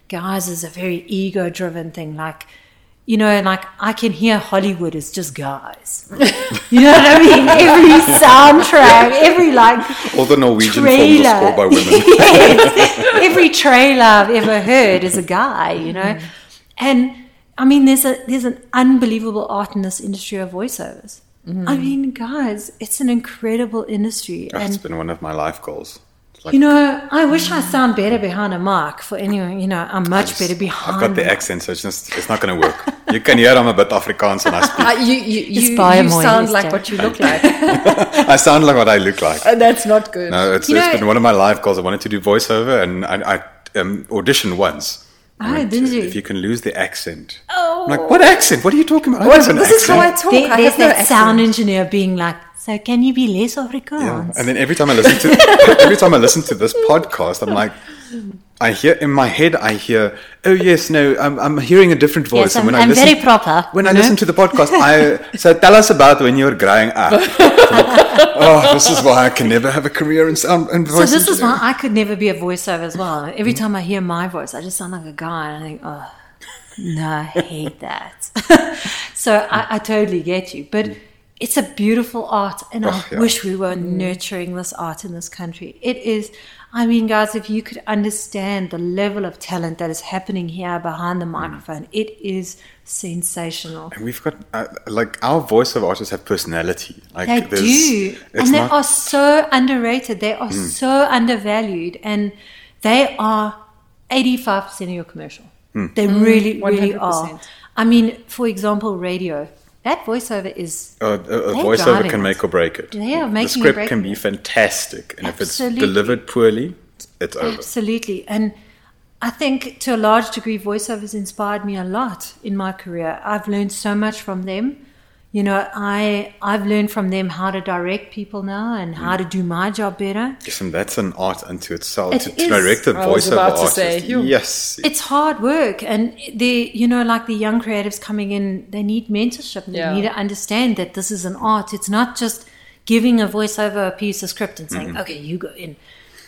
Guys is a very ego driven thing. Like, you know, like I can hear Hollywood is just guys. you know what I mean? Every soundtrack, every like All the Norwegian trailer. films are scored by women. yes. Every trailer I've ever heard is a guy, you know. Mm. And I mean, there's a there's an unbelievable art in this industry of voiceovers. I mean, guys, it's an incredible industry, Oh, it's and been one of my life goals. Like, you know, I wish I sound better behind a mic. For anyone, you know, I'm much better behind. I've got the accent, so it's just it's not going to work. You can hear I'm a bit Afrikaans when I speak. Uh, you you, you, you sound Easter. like what you look like. I sound like what I look like. and that's not good. No, it's, You it's know- been one of my life goals. I wanted to do voiceover, and I, I um, auditioned once. I Oh, did to- you? If you can lose the accent. Oh. I'm like, oh. what accent? What are you talking about? I What- have an this is how I accent. talk. There- I there's have no that accent. sound engineer being like, "So can you be less Yeah. Afrikaans?" And then every time I listen to every time I listen to this podcast, I'm like, I hear in my head, I hear, oh yes, no, I'm, I'm hearing a different voice. Yes, I'm, and when I'm I listen, very proper. when I know? listen to the podcast, I so tell us about when you were growing up. oh, this is why I can never have a career in um, sound and So voice. this is why I could never be a voiceover as well. Every mm. time I hear my voice, I just sound like a guy, and I think, oh, no, I hate that. so I, I totally get you, but mm. It's a beautiful art, and oh, I Oh, yeah. wish we were mm. nurturing this art in this country. It is. I mean, guys, if you could understand the level of talent that is happening here behind the mm. microphone, it is sensational. And we've got uh, like our voiceover artists have personality. Like They do. And they not- are so underrated. They are mm. so undervalued. And they are 85% of your commercial. They really, really are. I mean, for example, radio. That voiceover is. Uh, a, a voiceover can it. make or break it. Are the script can be fantastic, and if it's delivered poorly, it's over. Absolutely. And I think to a large degree, voiceovers inspired me a lot in my career. I've learned so much from them. You know, I I've learned from them how to direct people now and mm. how to do my job better. Yes, and that's an art unto itself. It to, to direct a I was voiceover about to artist. say, yes. It's hard work, and the you know, like the young creatives coming in, they need mentorship. They Yeah. need to understand that this is an art. It's not just giving a voiceover a piece of script and saying, mm-hmm. "Okay, you go in."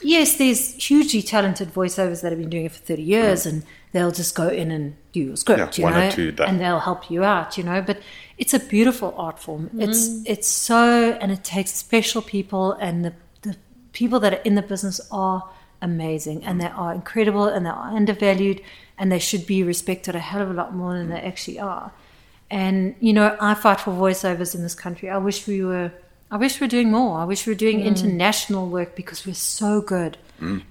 Yes, there's hugely talented voiceovers that have been doing it for thirty years, mm. and they'll just go in and do your script, Yeah, you one or know, two done. and they'll help you out, you know. But it's a beautiful art form. It's mm. it's so, and it takes special people, and the the people that are in the business are amazing, and they are incredible, and they are undervalued, and they should be respected a hell of a lot more than they mm. actually are. And you know, I fight for voiceovers in this country. I wish we were. I wish we were doing more. I wish we were doing mm. international work because we're so good,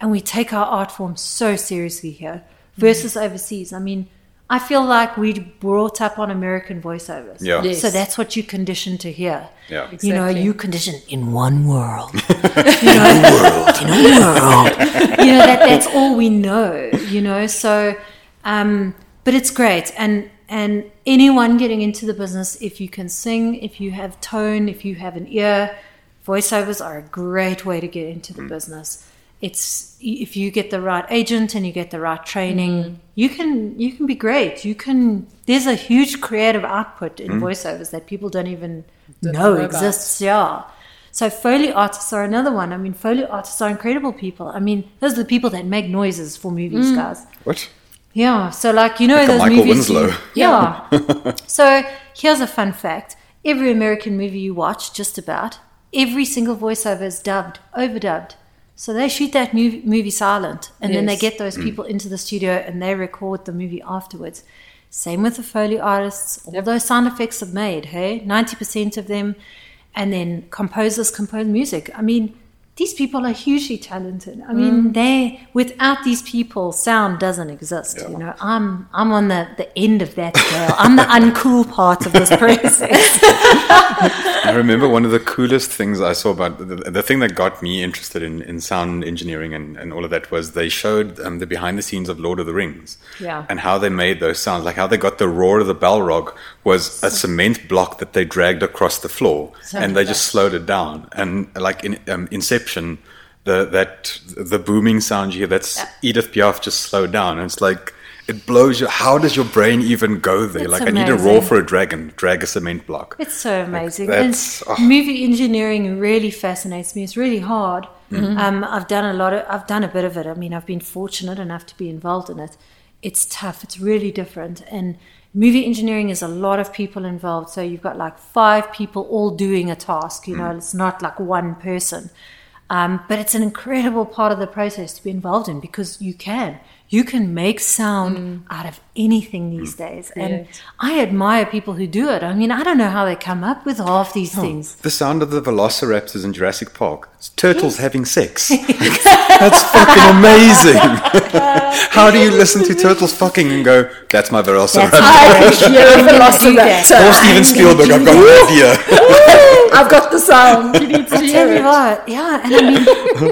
and we take our art form so seriously here versus overseas. I mean, I feel like we brought up on American voiceovers. Yeah. Yes. So that's what you conditioned to hear. Yeah. You know, Exactly. you conditioned in one world. you know, world, in a world. you know, that, that's all we know, you know. So, um, but it's great. And, and anyone getting into the business, if you can sing, if you have tone, if you have an ear, voiceovers are a great way to get into the business. It's if you get the right agent and you get the right training, mm. you can you can be great. You can. There's a huge creative output in mm. voiceovers that people don't even know, know exists. Yeah. So Foley artists are another one. I mean, Foley artists are incredible people. I mean, those are the people that make noises for movies, mm. guys. What? Yeah. So like you know Like those Michael movies. you- Winslow. yeah. so here's a fun fact: every American movie you watch, just about every single voiceover is dubbed, overdubbed. So they shoot that movie, movie silent, and then they get those mm. people into the studio and they record the movie afterwards. Same with the Foley artists. All those sound effects are made, hey? 90% of them. And then composers compose music. I mean, these people are hugely talented. I mean, they without these people, sound doesn't exist. You know, I'm I'm on the, the end of that scale. I'm the uncool part of this process. I remember one of the coolest things I saw about the, the thing that got me interested in, in sound engineering and, and all of that was they showed um, the behind the scenes of Lord of the Rings Yeah. and how they made those sounds, like how they got the roar of the Balrog was a cement block that they dragged across the floor and they just slowed it down. And like in um, Inception, the that the booming sound you hear, that's Edith Piaf just slowed down. And it's like, it blows you. How does your brain even go there? It's like, I need a roar for a dragon, drag a cement block. It's so amazing. that's- and oh. movie engineering really fascinates me. It's really hard. Mm-hmm. Um, I've done a lot of, I've done a bit of it. I mean, I've been fortunate enough to be involved in it. It's tough. It's really different. And movie engineering is a lot of people involved. So you've got like five people all doing a task. You know, Mm. it's not like one person. Um, but it's an incredible part of the process to be involved in because you can. You can make sound out of anything these mm. days. And I admire people who do it. I mean, I don't know how they come up with all of these oh, things. The sound of the velociraptors in Jurassic Park. It's turtles having sex. That's fucking amazing. How do you listen to turtles fucking and go, that's my velociraptor? I hear a velociraptor. or Steven Spielberg, I've got an idea. I've got the sound. You need to hear it. what, yeah, and I mean,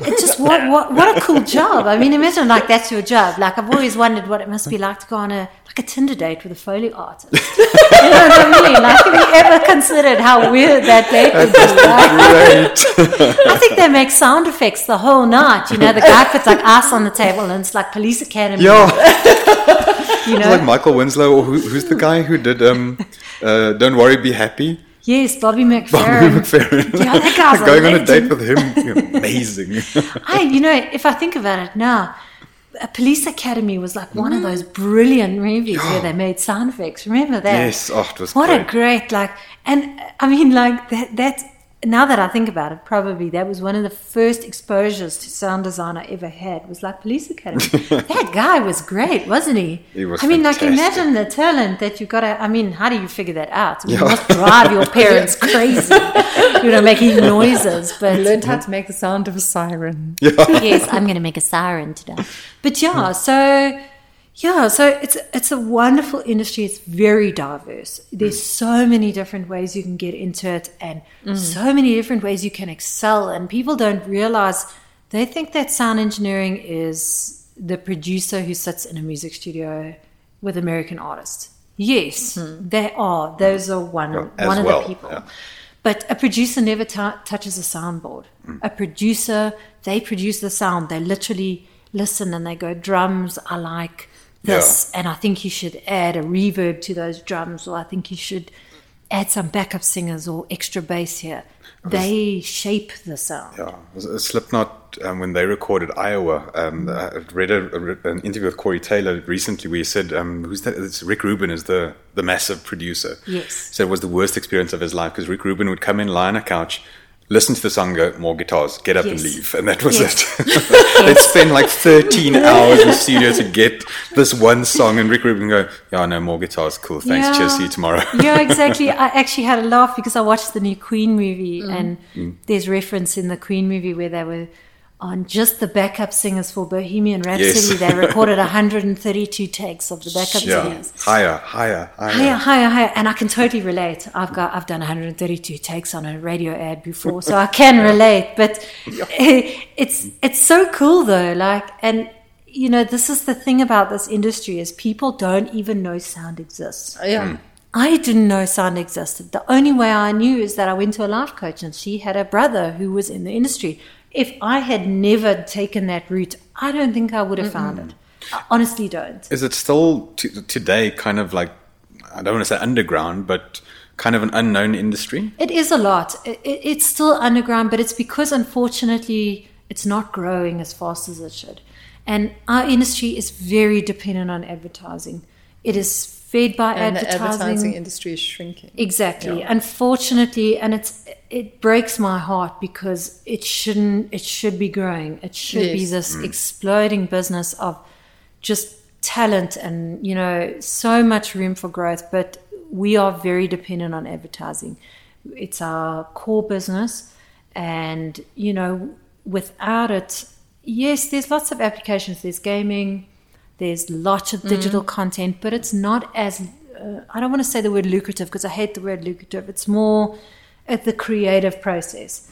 it's just what, what what a cool job. I mean, imagine like that's your job. Like I've always wondered what it must be like to go on a like a Tinder date with a Foley artist. you know what I mean? Like, have you ever considered how weird that date would be? Like, I think they make sound effects the whole night. You know, the guy puts like ice on the table and it's like Police Academy. Yeah. you It's know, like Michael Winslow, or who, who's the guy who did um, uh, Don't Worry, Be Happy? Yes, Bobby Bobby McFerrin. McFerrin. Yeah, that guy's Going on a date with him. Amazing. I, you know, if I think about it now, a Police Academy was like one of mm. those brilliant movies where they made sound effects. Remember that? yes, oh, it was What great. a great like, and I mean like that. That now that I think about it, probably that was one of the first exposures to sound design I ever had. Was like Police Academy. that guy was great, wasn't he? He was I mean, like fantastic. imagine the talent that you got to. I mean, how do you figure that out? I mean, You must drive your parents crazy. You know, making noises, but I learned how to make the sound of a siren. yes, I'm going to make a siren today. But yeah, hmm. so yeah, so it's it's a wonderful industry. It's very diverse. There's mm. so many different ways you can get into it, and mm. so many different ways you can excel. And people don't realize they think that sound engineering is the producer who sits in a music studio with American artists. Yes, mm-hmm. they are. Those are one as one of well, the people. yeah. But a producer never tou touches a soundboard. Mm. A producer, they produce the sound. They literally listen and they go, drums, I like this. And I think you should add a reverb to those drums, or I think you should add some backup singers or extra bass here. They shape the sound. Yeah, Slipknot um, when they recorded Iowa. Um, I read a, a, an interview with Corey Taylor recently where he said, um, "Who's that? It's Rick Rubin is the the massive producer." Yes. Said it was the worst experience of his life because Rick Rubin would come in, lie on a couch. Listen to the song, go more guitars, get up and leave, and that was Yes. it. They'd spend like thirteen hours in the studio to get this one song, and Rick Rubin go, "Yeah, no more guitars, cool, thanks, Yeah. cheers, see you tomorrow." yeah, exactly. I actually had a laugh because I watched the new Queen movie, mm. and mm. there's reference in the Queen movie where they were on just the backup singers for Bohemian Rhapsody. Yes. They recorded 132 takes of the backup yeah, singers. higher, higher, higher. Higher, higher, higher, and I can totally relate. I've got, I've done 132 takes on a radio ad before, so I can relate. But it's, it's so cool though. Like, and you know, this is the thing about this industry is people don't even know sound exists. Oh, yeah. Hmm. I didn't know sound existed. The only way I knew is that I went to a life coach and she had a brother who was in the industry. If I had never taken that route, I don't think I would have found it. I honestly don't. Is it still to, today kind of like I don't want to say underground, but kind of an unknown industry? It is a lot. It, it, it's still underground, but it's because unfortunately it's not growing as fast as it should. And our industry is very dependent on advertising. It is fed by And the advertising. advertising industry is shrinking. Exactly. Unfortunately, and it's it breaks my heart because it shouldn't. It should be growing. It should be Yes. this mm. exploding business of just talent and you know so much room for growth. But we are very dependent on advertising. It's our core business, and you know without it, yes, there's lots of applications. There's gaming. There's lots of digital content, but it's not as uh, I don't want to say the word lucrative because I hate the word lucrative. It's more at the creative process.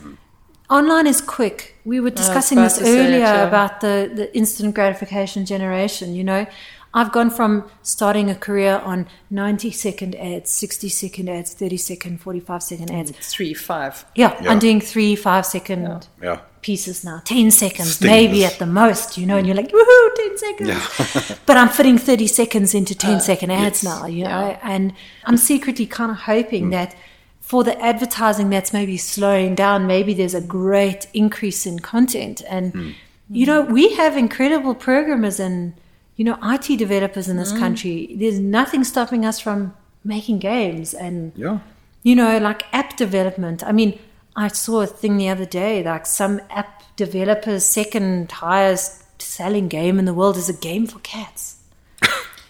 Online is quick. We were discussing this say it, earlier yeah. about the, the instant gratification generation. You know, I've gone from starting a career on 90 second ads, 60 second ads, 30 second, 45 second ads. Three, five. Yeah, Yeah. I'm doing three, five second Yeah. pieces now. 10 seconds, Stings. maybe at the most, you know, and you're like, woohoo, 10 seconds. Yeah. but I'm fitting 30 seconds into 10 uh, second ads yes. now, you know, and I'm secretly kind of hoping hmm. that for the advertising that's maybe slowing down, maybe there's a great increase in content. And, hmm. you know, we have incredible programmers and, you know, IT developers in this mm. country. There's nothing stopping us from making games and Yeah. you know, like app development. I mean, I saw a thing the other day, like some app developer's second highest selling game in the world is a game for cats.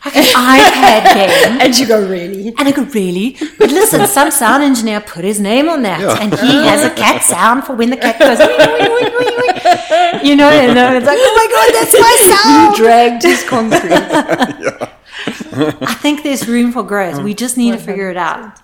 Like an iPad game. And you go, really? And I go, really? But listen, some sound engineer put his name on that, Yeah. and he has a cat sound for when the cat goes, "Wee, wee, wee, wee, wee." you know, and then it's like, oh my god, that's my sound. You dragged his concrete. I think there's room for growth. We just need to figure it out.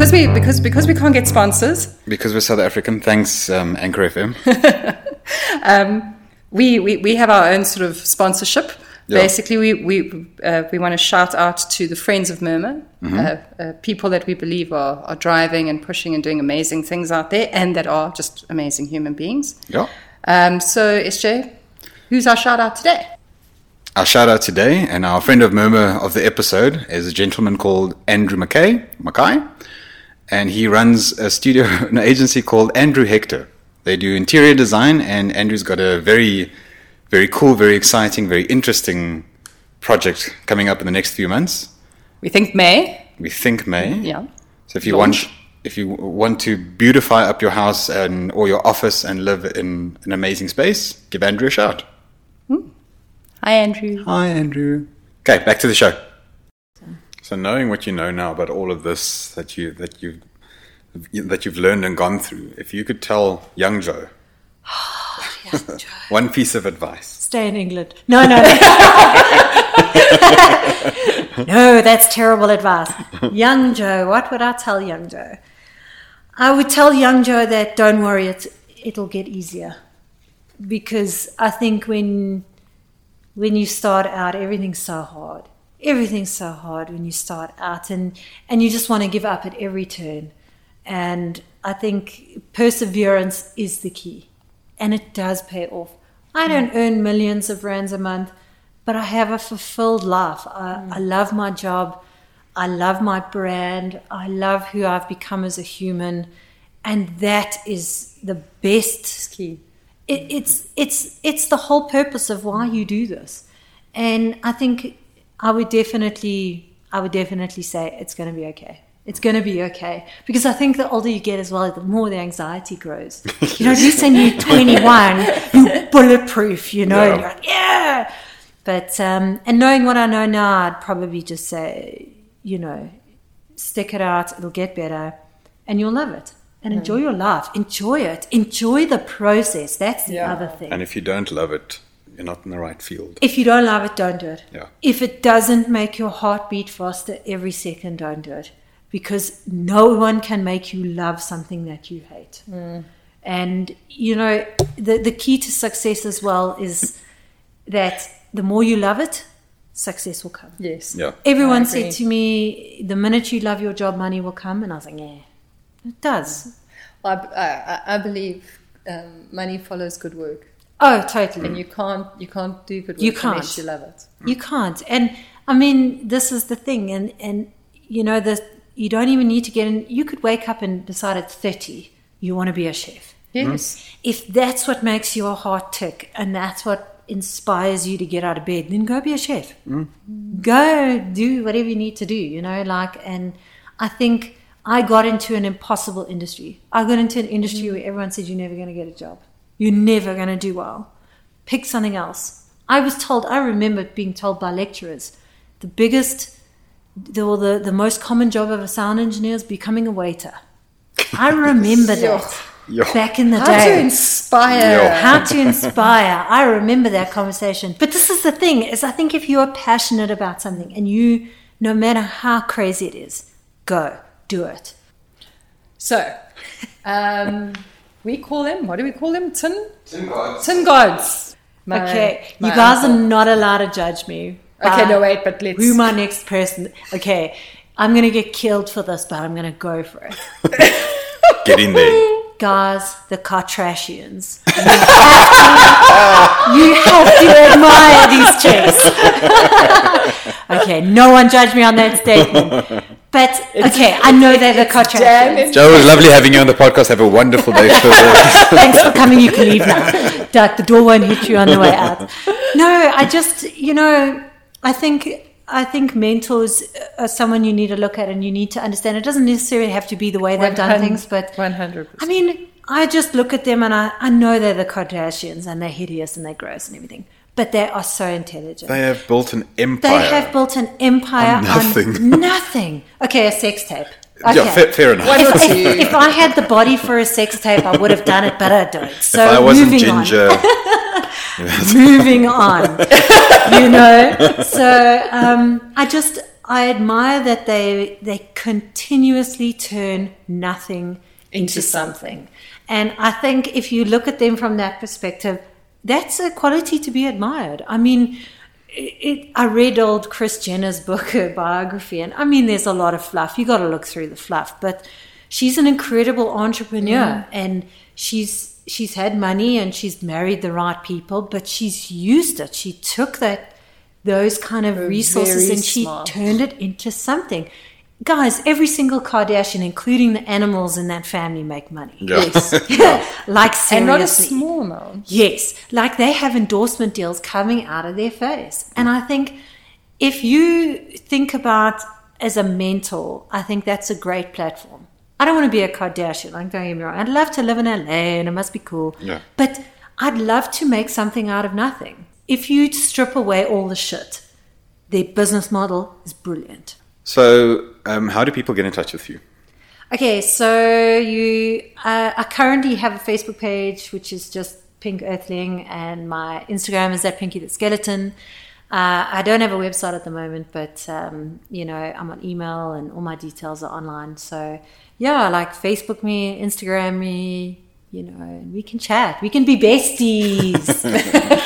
Because we because because we can't get sponsors, Because we're South African, thanks um, Anchor FM. we, we, we have our own sort of sponsorship. Yeah. Basically, we we uh, we want to shout out to the friends of Murmur, Mm-hmm. uh, uh, people that we believe are, are driving and pushing and doing amazing things out there, and that are just amazing human beings. yeah. Um, so, SJ, who's our shout out today? Our shout out today, and our friend of Murmur of the episode is a gentleman called Andrew McKay, Mackay, and he runs a studio, an agency called Andrew Hector. They do interior design, and Andrew's got a very, very cool, very exciting, very interesting project coming up in the next few months. We think May. We think May. Mm-hmm, yeah. So if you Launch. want, if you want to beautify up your house and or your office and live in an amazing space, give Andrew a shout. Hmm. Hi, Andrew. Hi, Andrew. Okay, back to the show. So, knowing what you know now about all of this that you that you that you've learned and gone through, if you could tell young Joe, young Joe. One piece of advice. Stay in England. No, no, no. no, that's terrible advice. Young Joe, what would I tell young Joe? I would tell young Joe that don't worry, it's, it'll get easier. Because I think when when you start out, everything's so hard. Everything's so hard when you start out, and and you just want to give up at every turn. And I think perseverance is the key, and it does pay off. I don't mm-hmm. earn millions of rands a month, but I have a fulfilled life. I, mm. I love my job. I love my brand. I love who I've become as a human, and that is the best Key. it, it's it's it's the whole purpose of why you do this and i think i would definitely i would definitely say it's going to be okay. It's going to be okay. Because i think the older you get as well the more the anxiety grows. You know at least when you're 21 you're bulletproof you know Yeah. you're like yeah. But um and knowing what i know now i'd probably just say you know stick it out it'll get better and you'll love it and enjoy your life. Enjoy it. Enjoy the process. That's the Yeah. other thing. And if you don't love it, you're not in the right field. if you don't love it don't do it Yeah. if it doesn't make your heart beat faster every second don't do it because no one can make you love something that you hate and you know the, the key to success as well is that the more you love it success will come Yes. Yeah. Everyone said to me, the minute you love your job, money will come. And I was like, yeah, it does. I, I, I believe um, money follows good work, Oh, totally. and you can't you can't do good work You can't. unless you love it. You can't. And I mean, this is the thing. And, and you know, the, you don't even need to get in. You could wake up and decide at 30 you want to be a chef. Yes. Mm-hmm. If that's what makes your heart tick and that's what inspires you to get out of bed, then go be a chef. Mm-hmm. Go do whatever you need to do, you know, like, and I think I got into an impossible industry. I got into an industry mm-hmm. where everyone said, you're never going to get a job. You're never going to do well. Pick something else. I was told, I remember being told by lecturers, the biggest, the, or the, the most common job of a sound engineer is becoming a waiter. I remember that Yo. back in the How day. How to inspire. Yeah. How to inspire. I remember that conversation. But this is the thing is I think if you are passionate about something and you no matter how crazy it is, go, do it. So, um, we call them. What do we call them? Tin. Tin gods. Tin gods. My- okay. my you guys uncle. are not allowed to judge me. Okay, no wait, but let's. Who my next person okay. I'm gonna get killed for this, but I'm gonna go for it. Get in there. Guys, the Kardashians. You have to, you have to admire these chicks. okay, no one judge me on that statement. But okay, I know they're the damn Kardashians. Joe, it was lovely having you on the podcast. Have a wonderful day. Thanks for coming. You can leave now. Duck, the door won't hit you on the way out. No, I just, you know, I think. I think mentors are someone you need to look at and you need to understand. It doesn't necessarily have to be the way they've done things, but one hundred. I mean, I just look at them and I, I know they're the Kardashians and they're hideous and they're gross and everything, but they are so intelligent. They have built an empire. They have built an empire On on nothing. nothing. Okay, a sex tape. Okay. Yeah, fair, fair enough. If, if, if I had the body for a sex tape, I would have done it, but I don't. So if I wasn't moving on. ginger, moving on you know so um, i just i admire that they they continuously turn nothing into, Into something and i think if you look at them from that perspective that's a quality to be admired i mean it, I read old Kris Jenner's book, her biography, and I mean, there's a lot of fluff. You got to look through the fluff, but she's an incredible entrepreneur, and she's she's had money and she's married the right people, but she's used it. She took that those kind of resources and she smart. turned it into something. Guys, every single Kardashian, including the animals in that family, make money. yeah. Yes, like seriously. and not a small amount. Yes, like they have endorsement deals coming out of their face. And I think if you think about as a mentor, I think that's a great platform. I don't want to be a Kardashian, like don't get me wrong. I'd love to live in LA and it must be cool. Yeah. But I'd love to make something out of nothing. If you strip away all the shit, their business model is brilliant. So, um, how do people get in touch with you? Okay, so you, uh, I currently have a Facebook page which is just Pink Earthling, and my Instagram is at Pinky the Skeleton. Uh, I don't have a website at the moment, but um, you know I'm on email and all my details are online. So yeah, like Facebook me, Instagram me, you know, and we can chat. We can be besties.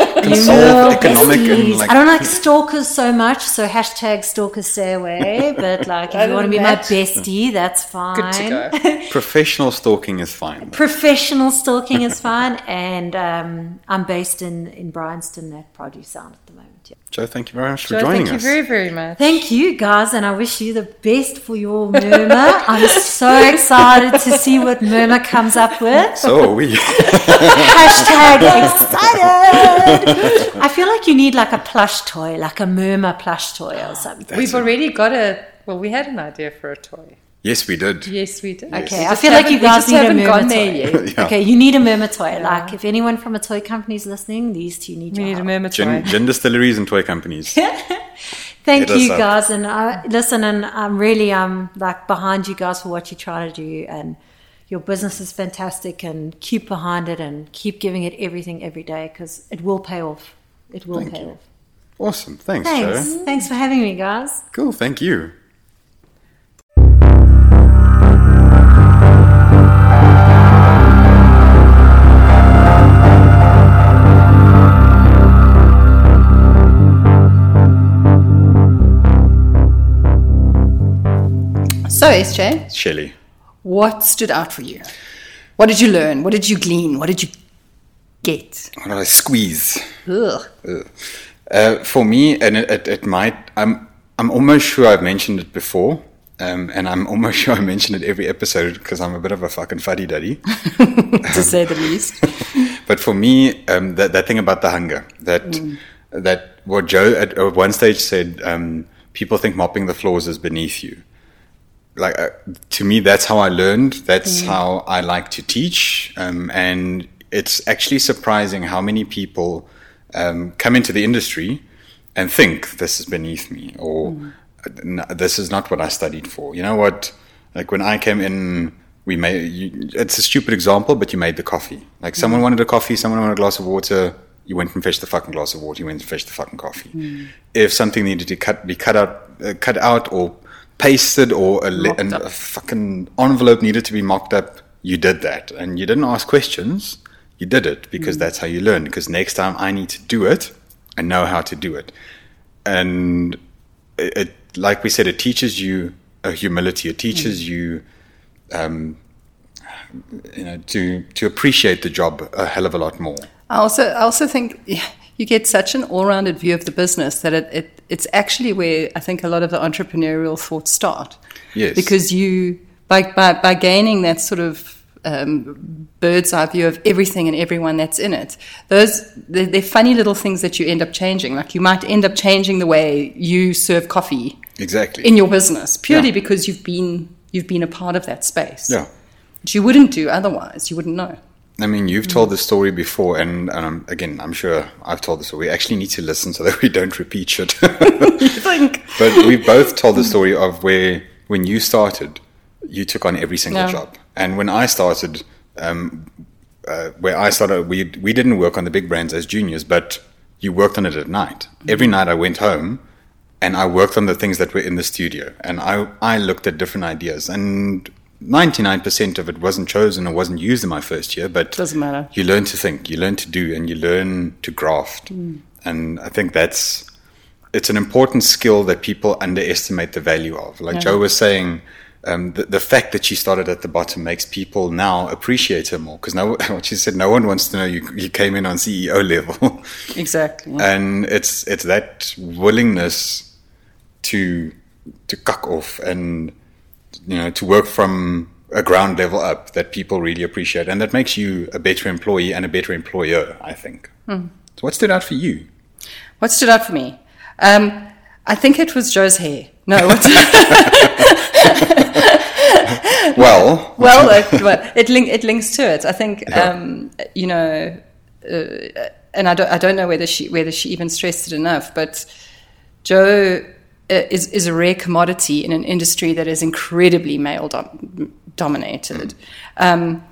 Can solve economic and Besties. like I don't like stalkers so much, so hashtag stalkers stay away. But like, if you want to than be my bestie, that's fine. Good to go. professional stalking is fine. Professional stalking is fine, and um, I'm based in in Bryanston at Produce Sound at the moment. Yeah. Joe, thank you very much for joining thank us. Thank you very, very much. Thank you, guys, and I wish you the best for your murmur. I'm so excited to see what murmur comes up with. so are we. Hashtag excited. I feel like you need like a plush toy, like a murmur plush toy or ah, something. We've already got a, well, we had an idea for a toy. Yes, we did. Yes, we did. Okay, We I feel like you guys just need a haven't murmur gone toy. there yet. Yeah. Okay, you need a murmur toy. Like if anyone from a toy company is listening, these two need We your need a help. murmur toy. Gin, gin distilleries and toy companies. Thank Hit you guys, and I listen, and I'm really um like behind you guys for what you're trying to do, and your business is fantastic, and keep behind it, and keep giving it everything every day because it will pay off. It will Thank pay you. off. Awesome. Thanks, Thanks, Joe. thanks for having me, guys. Cool. Thank you. So, SJ, Shelley. what stood out for you? What did you learn? What did you glean? What did you get? What did I squeeze? Ugh. Uh, for me, and it, it, it might, I'm, I'm almost sure I've mentioned it before, um, and I'm almost sure I mention it every episode because I'm a bit of a fucking fuddy duddy. to say the least. But for me, um, that, that thing about the hunger, that Mm. that what Joe at, at one stage said, um, people think mopping the floors is beneath you. Like uh, to me, that's how I learned. That's Mm. how I like to teach, um, and it's actually surprising how many people um, come into the industry and think this is beneath me or Mm. This is not what I studied for. You know what? Like when I came in, we made. You, it's a stupid example, but you made the coffee. Like someone wanted a coffee, someone wanted a glass of water. You went and fetched the fucking glass of water. You went and fetched the fucking coffee. If something needed to cut, be cut out, uh, cut out or pasted, or a, le- an, a fucking envelope needed to be mocked up, you did that, and you didn't ask questions. You did it because that's how you learn. Because next time I need to do it, I know how to do it and it, it, like we said, it teaches you a humility. It teaches you, um, you know, to to appreciate the job a hell of a lot more. I also, I also think you get such an all-rounded view of the business that it, it, it's actually where I think a lot of the entrepreneurial thoughts start. Yes. Because you, by, by, by gaining that sort of um, bird's eye view of everything and everyone that's in it, those, they're, they're funny little things that you end up changing. Like you might end up changing the way you serve coffee Exactly. in your business purely Yeah. because you've been, you've been a part of that space. yeah. Which you wouldn't do otherwise. You wouldn't know. I mean, you've told the story before, and um, again, I'm sure I've told the story. We actually need to listen so that we don't repeat think? but we both told the story of where when you started, you took on every single job, and when I started, um, uh, where I started, we we didn't work on the big brands as juniors, but you worked on it at night. Every night I went home, and I worked on the things that were in the studio, and I I looked at different ideas, and. 99% of it wasn't chosen or wasn't used in my first year, but Doesn't matter. you learn to think, you learn to do, and you learn to graft. And I think that's it's an important skill that people underestimate the value of. Like Joe was saying, um, the, the fact that she started at the bottom makes people now appreciate her more because now what she said, no one wants to know you, you came in on CEO level, Exactly. and it's it's that willingness to to cuck off and you know to work from a ground level up that people really appreciate, and that makes you a better employee and a better employer. I think. So, what stood out for you? What stood out for me? Um, I think it was Joe's hair. No, Well, well, it, well, it, link, it links to it. I think, um, you know, uh, and I don't, I don't know whether she, whether she even stressed it enough, but Joe is, is a rare commodity in an industry that is incredibly male dom- dominated. Um,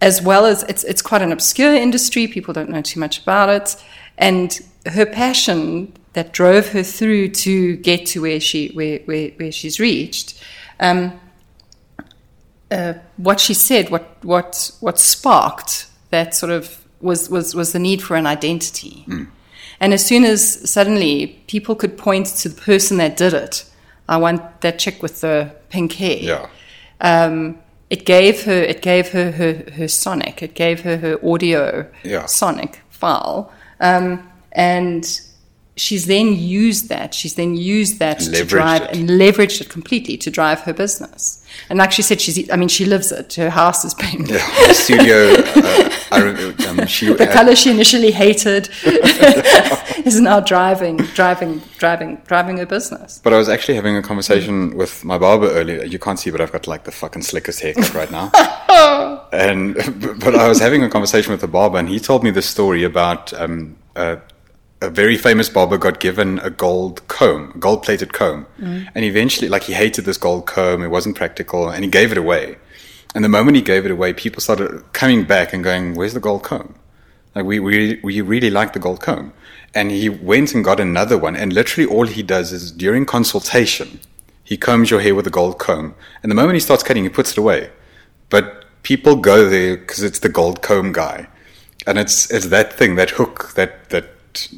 as well as it's it's quite an obscure industry. People don't know too much about it, and her passion that drove her through to get to where she where where, where she's reached. Um, uh, what she said, what what what sparked that sort of was was was the need for an identity. And as soon as suddenly people could point to the person that did it, I want that chick with the pink hair. Yeah. Um, it gave her it gave her her, her sonic. It gave her her audio Yeah. sonic file, um, and she's then used that. She's then used that to drive it. and leveraged it completely to drive her business. And like she said, she's I mean she lives it. Her house is pink. Yeah, the studio. Uh, I remember, um, she The had- color she initially hated is now driving, driving, driving, driving her business. But I was actually having a conversation with my barber earlier. You can't see, but I've got like the fucking slickest haircut right now. and but I was having a conversation with the barber, and he told me this story about um, a, a very famous barber got given a gold comb, gold-plated comb, mm. and eventually, like he hated this gold comb. It wasn't practical, and he gave it away. And the moment he gave it away, people started coming back and going, "Where's the gold comb?" Like we we we really like the gold comb, and he went and got another one. And literally, all he does is during consultation, he combs your hair with a gold comb, and the moment he starts cutting, he puts it away. But people go there because it's the gold comb guy, and it's it's that thing, that hook, that that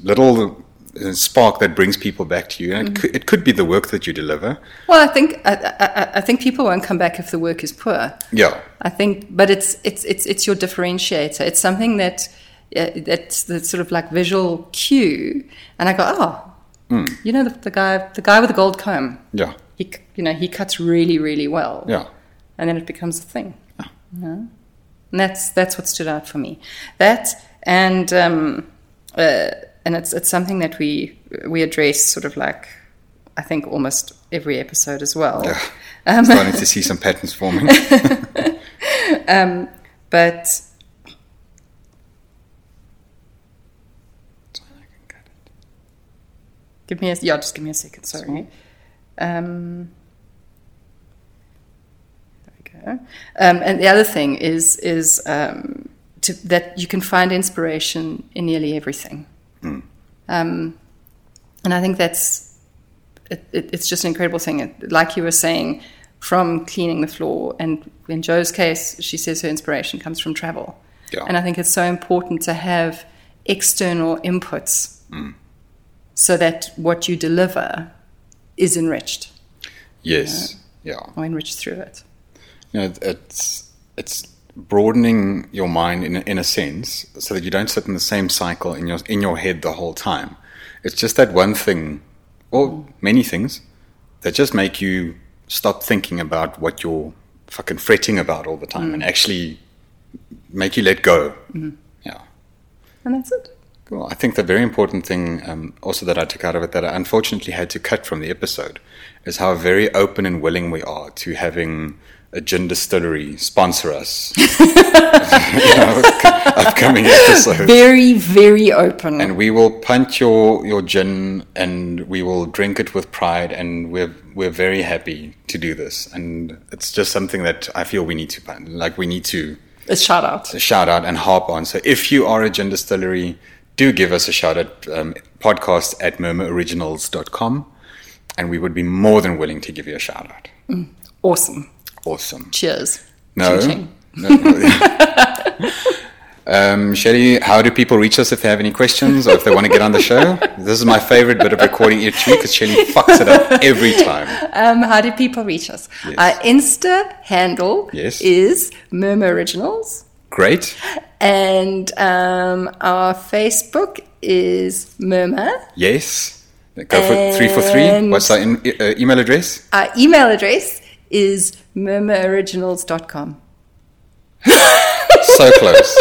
little uh, spark that brings people back to you. And it, could, it could be the work that you deliver. Well, I think I, I, I think people won't come back if the work is poor. Yeah, I think, but it's it's it's it's your differentiator. It's something that uh, that's the sort of like visual cue, and I go, oh, you know, the, the guy the guy with the gold comb. yeah, He you know he cuts really really well. yeah. and then it becomes a thing. Yeah. And that's that's what stood out for me. That and um, uh, and it's it's something that we we address sort of like I think almost every episode as well. Yeah. Um, Starting to see some patterns forming. but give me a yeah, just give me a second. Sorry. Um, there we go. Um, and the other thing is is um, to, that you can find inspiration in nearly everything. Um, and I think that's it, it, it's just an incredible thing. It- Like you were saying, from cleaning the floor, and in Joe's case, she says her inspiration comes from travel. Yeah. And I think it's so important to have external inputs so that what you deliver is enriched yes, yeah. or enriched through it. you know, it's it's broadening your mind in a, in a sense, so that you don't sit in the same cycle in your in your head the whole time. It's just that one thing, or many things, that just make you stop thinking about what you're fucking fretting about all the time, and actually make you let go. Yeah. And that's it. Well, I think the very important thing um, also that I took out of it that I unfortunately had to cut from the episode is how very open and willing we are to having a gin distillery sponsor us. you know, upcoming episodes. Very, very open. And we will punch your, your gin and we will drink it with pride and we're we're very happy to do this. And it's just something that I feel we need to like we need to a shout out. A shout out and harp on. So if you are a gin distillery, do give us a shout at um, podcast at murmuroriginals.com and we would be more than willing to give you a shout out. Awesome. Awesome. Cheers. No. No, no. um, Shelly, how do people reach us if they have any questions or if they want to get on the show? This is my favorite bit of recording each week because Shelly fucks it up every time. Um, how do people reach us? Yes. Our Insta handle Yes. is Murmur Originals, Great. and um, our Facebook is Murmur. Yes. Go for three for three. And- What's our in, uh, email address? Our email address is murmuroriginals.com. So close.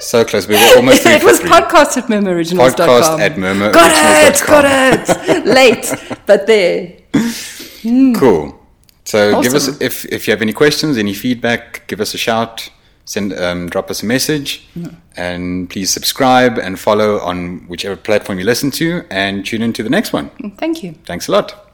so close. We were almost it was three. podcast at murmuroriginals.com. Podcast at murmuroriginals.com. Got it, got it. Late, but there. Cool. So give us if if you have any questions, any feedback, give us a shout. Send um, drop us a message, and please subscribe and follow on whichever platform you listen to, and tune in to the next one. Thank you. Thanks a lot.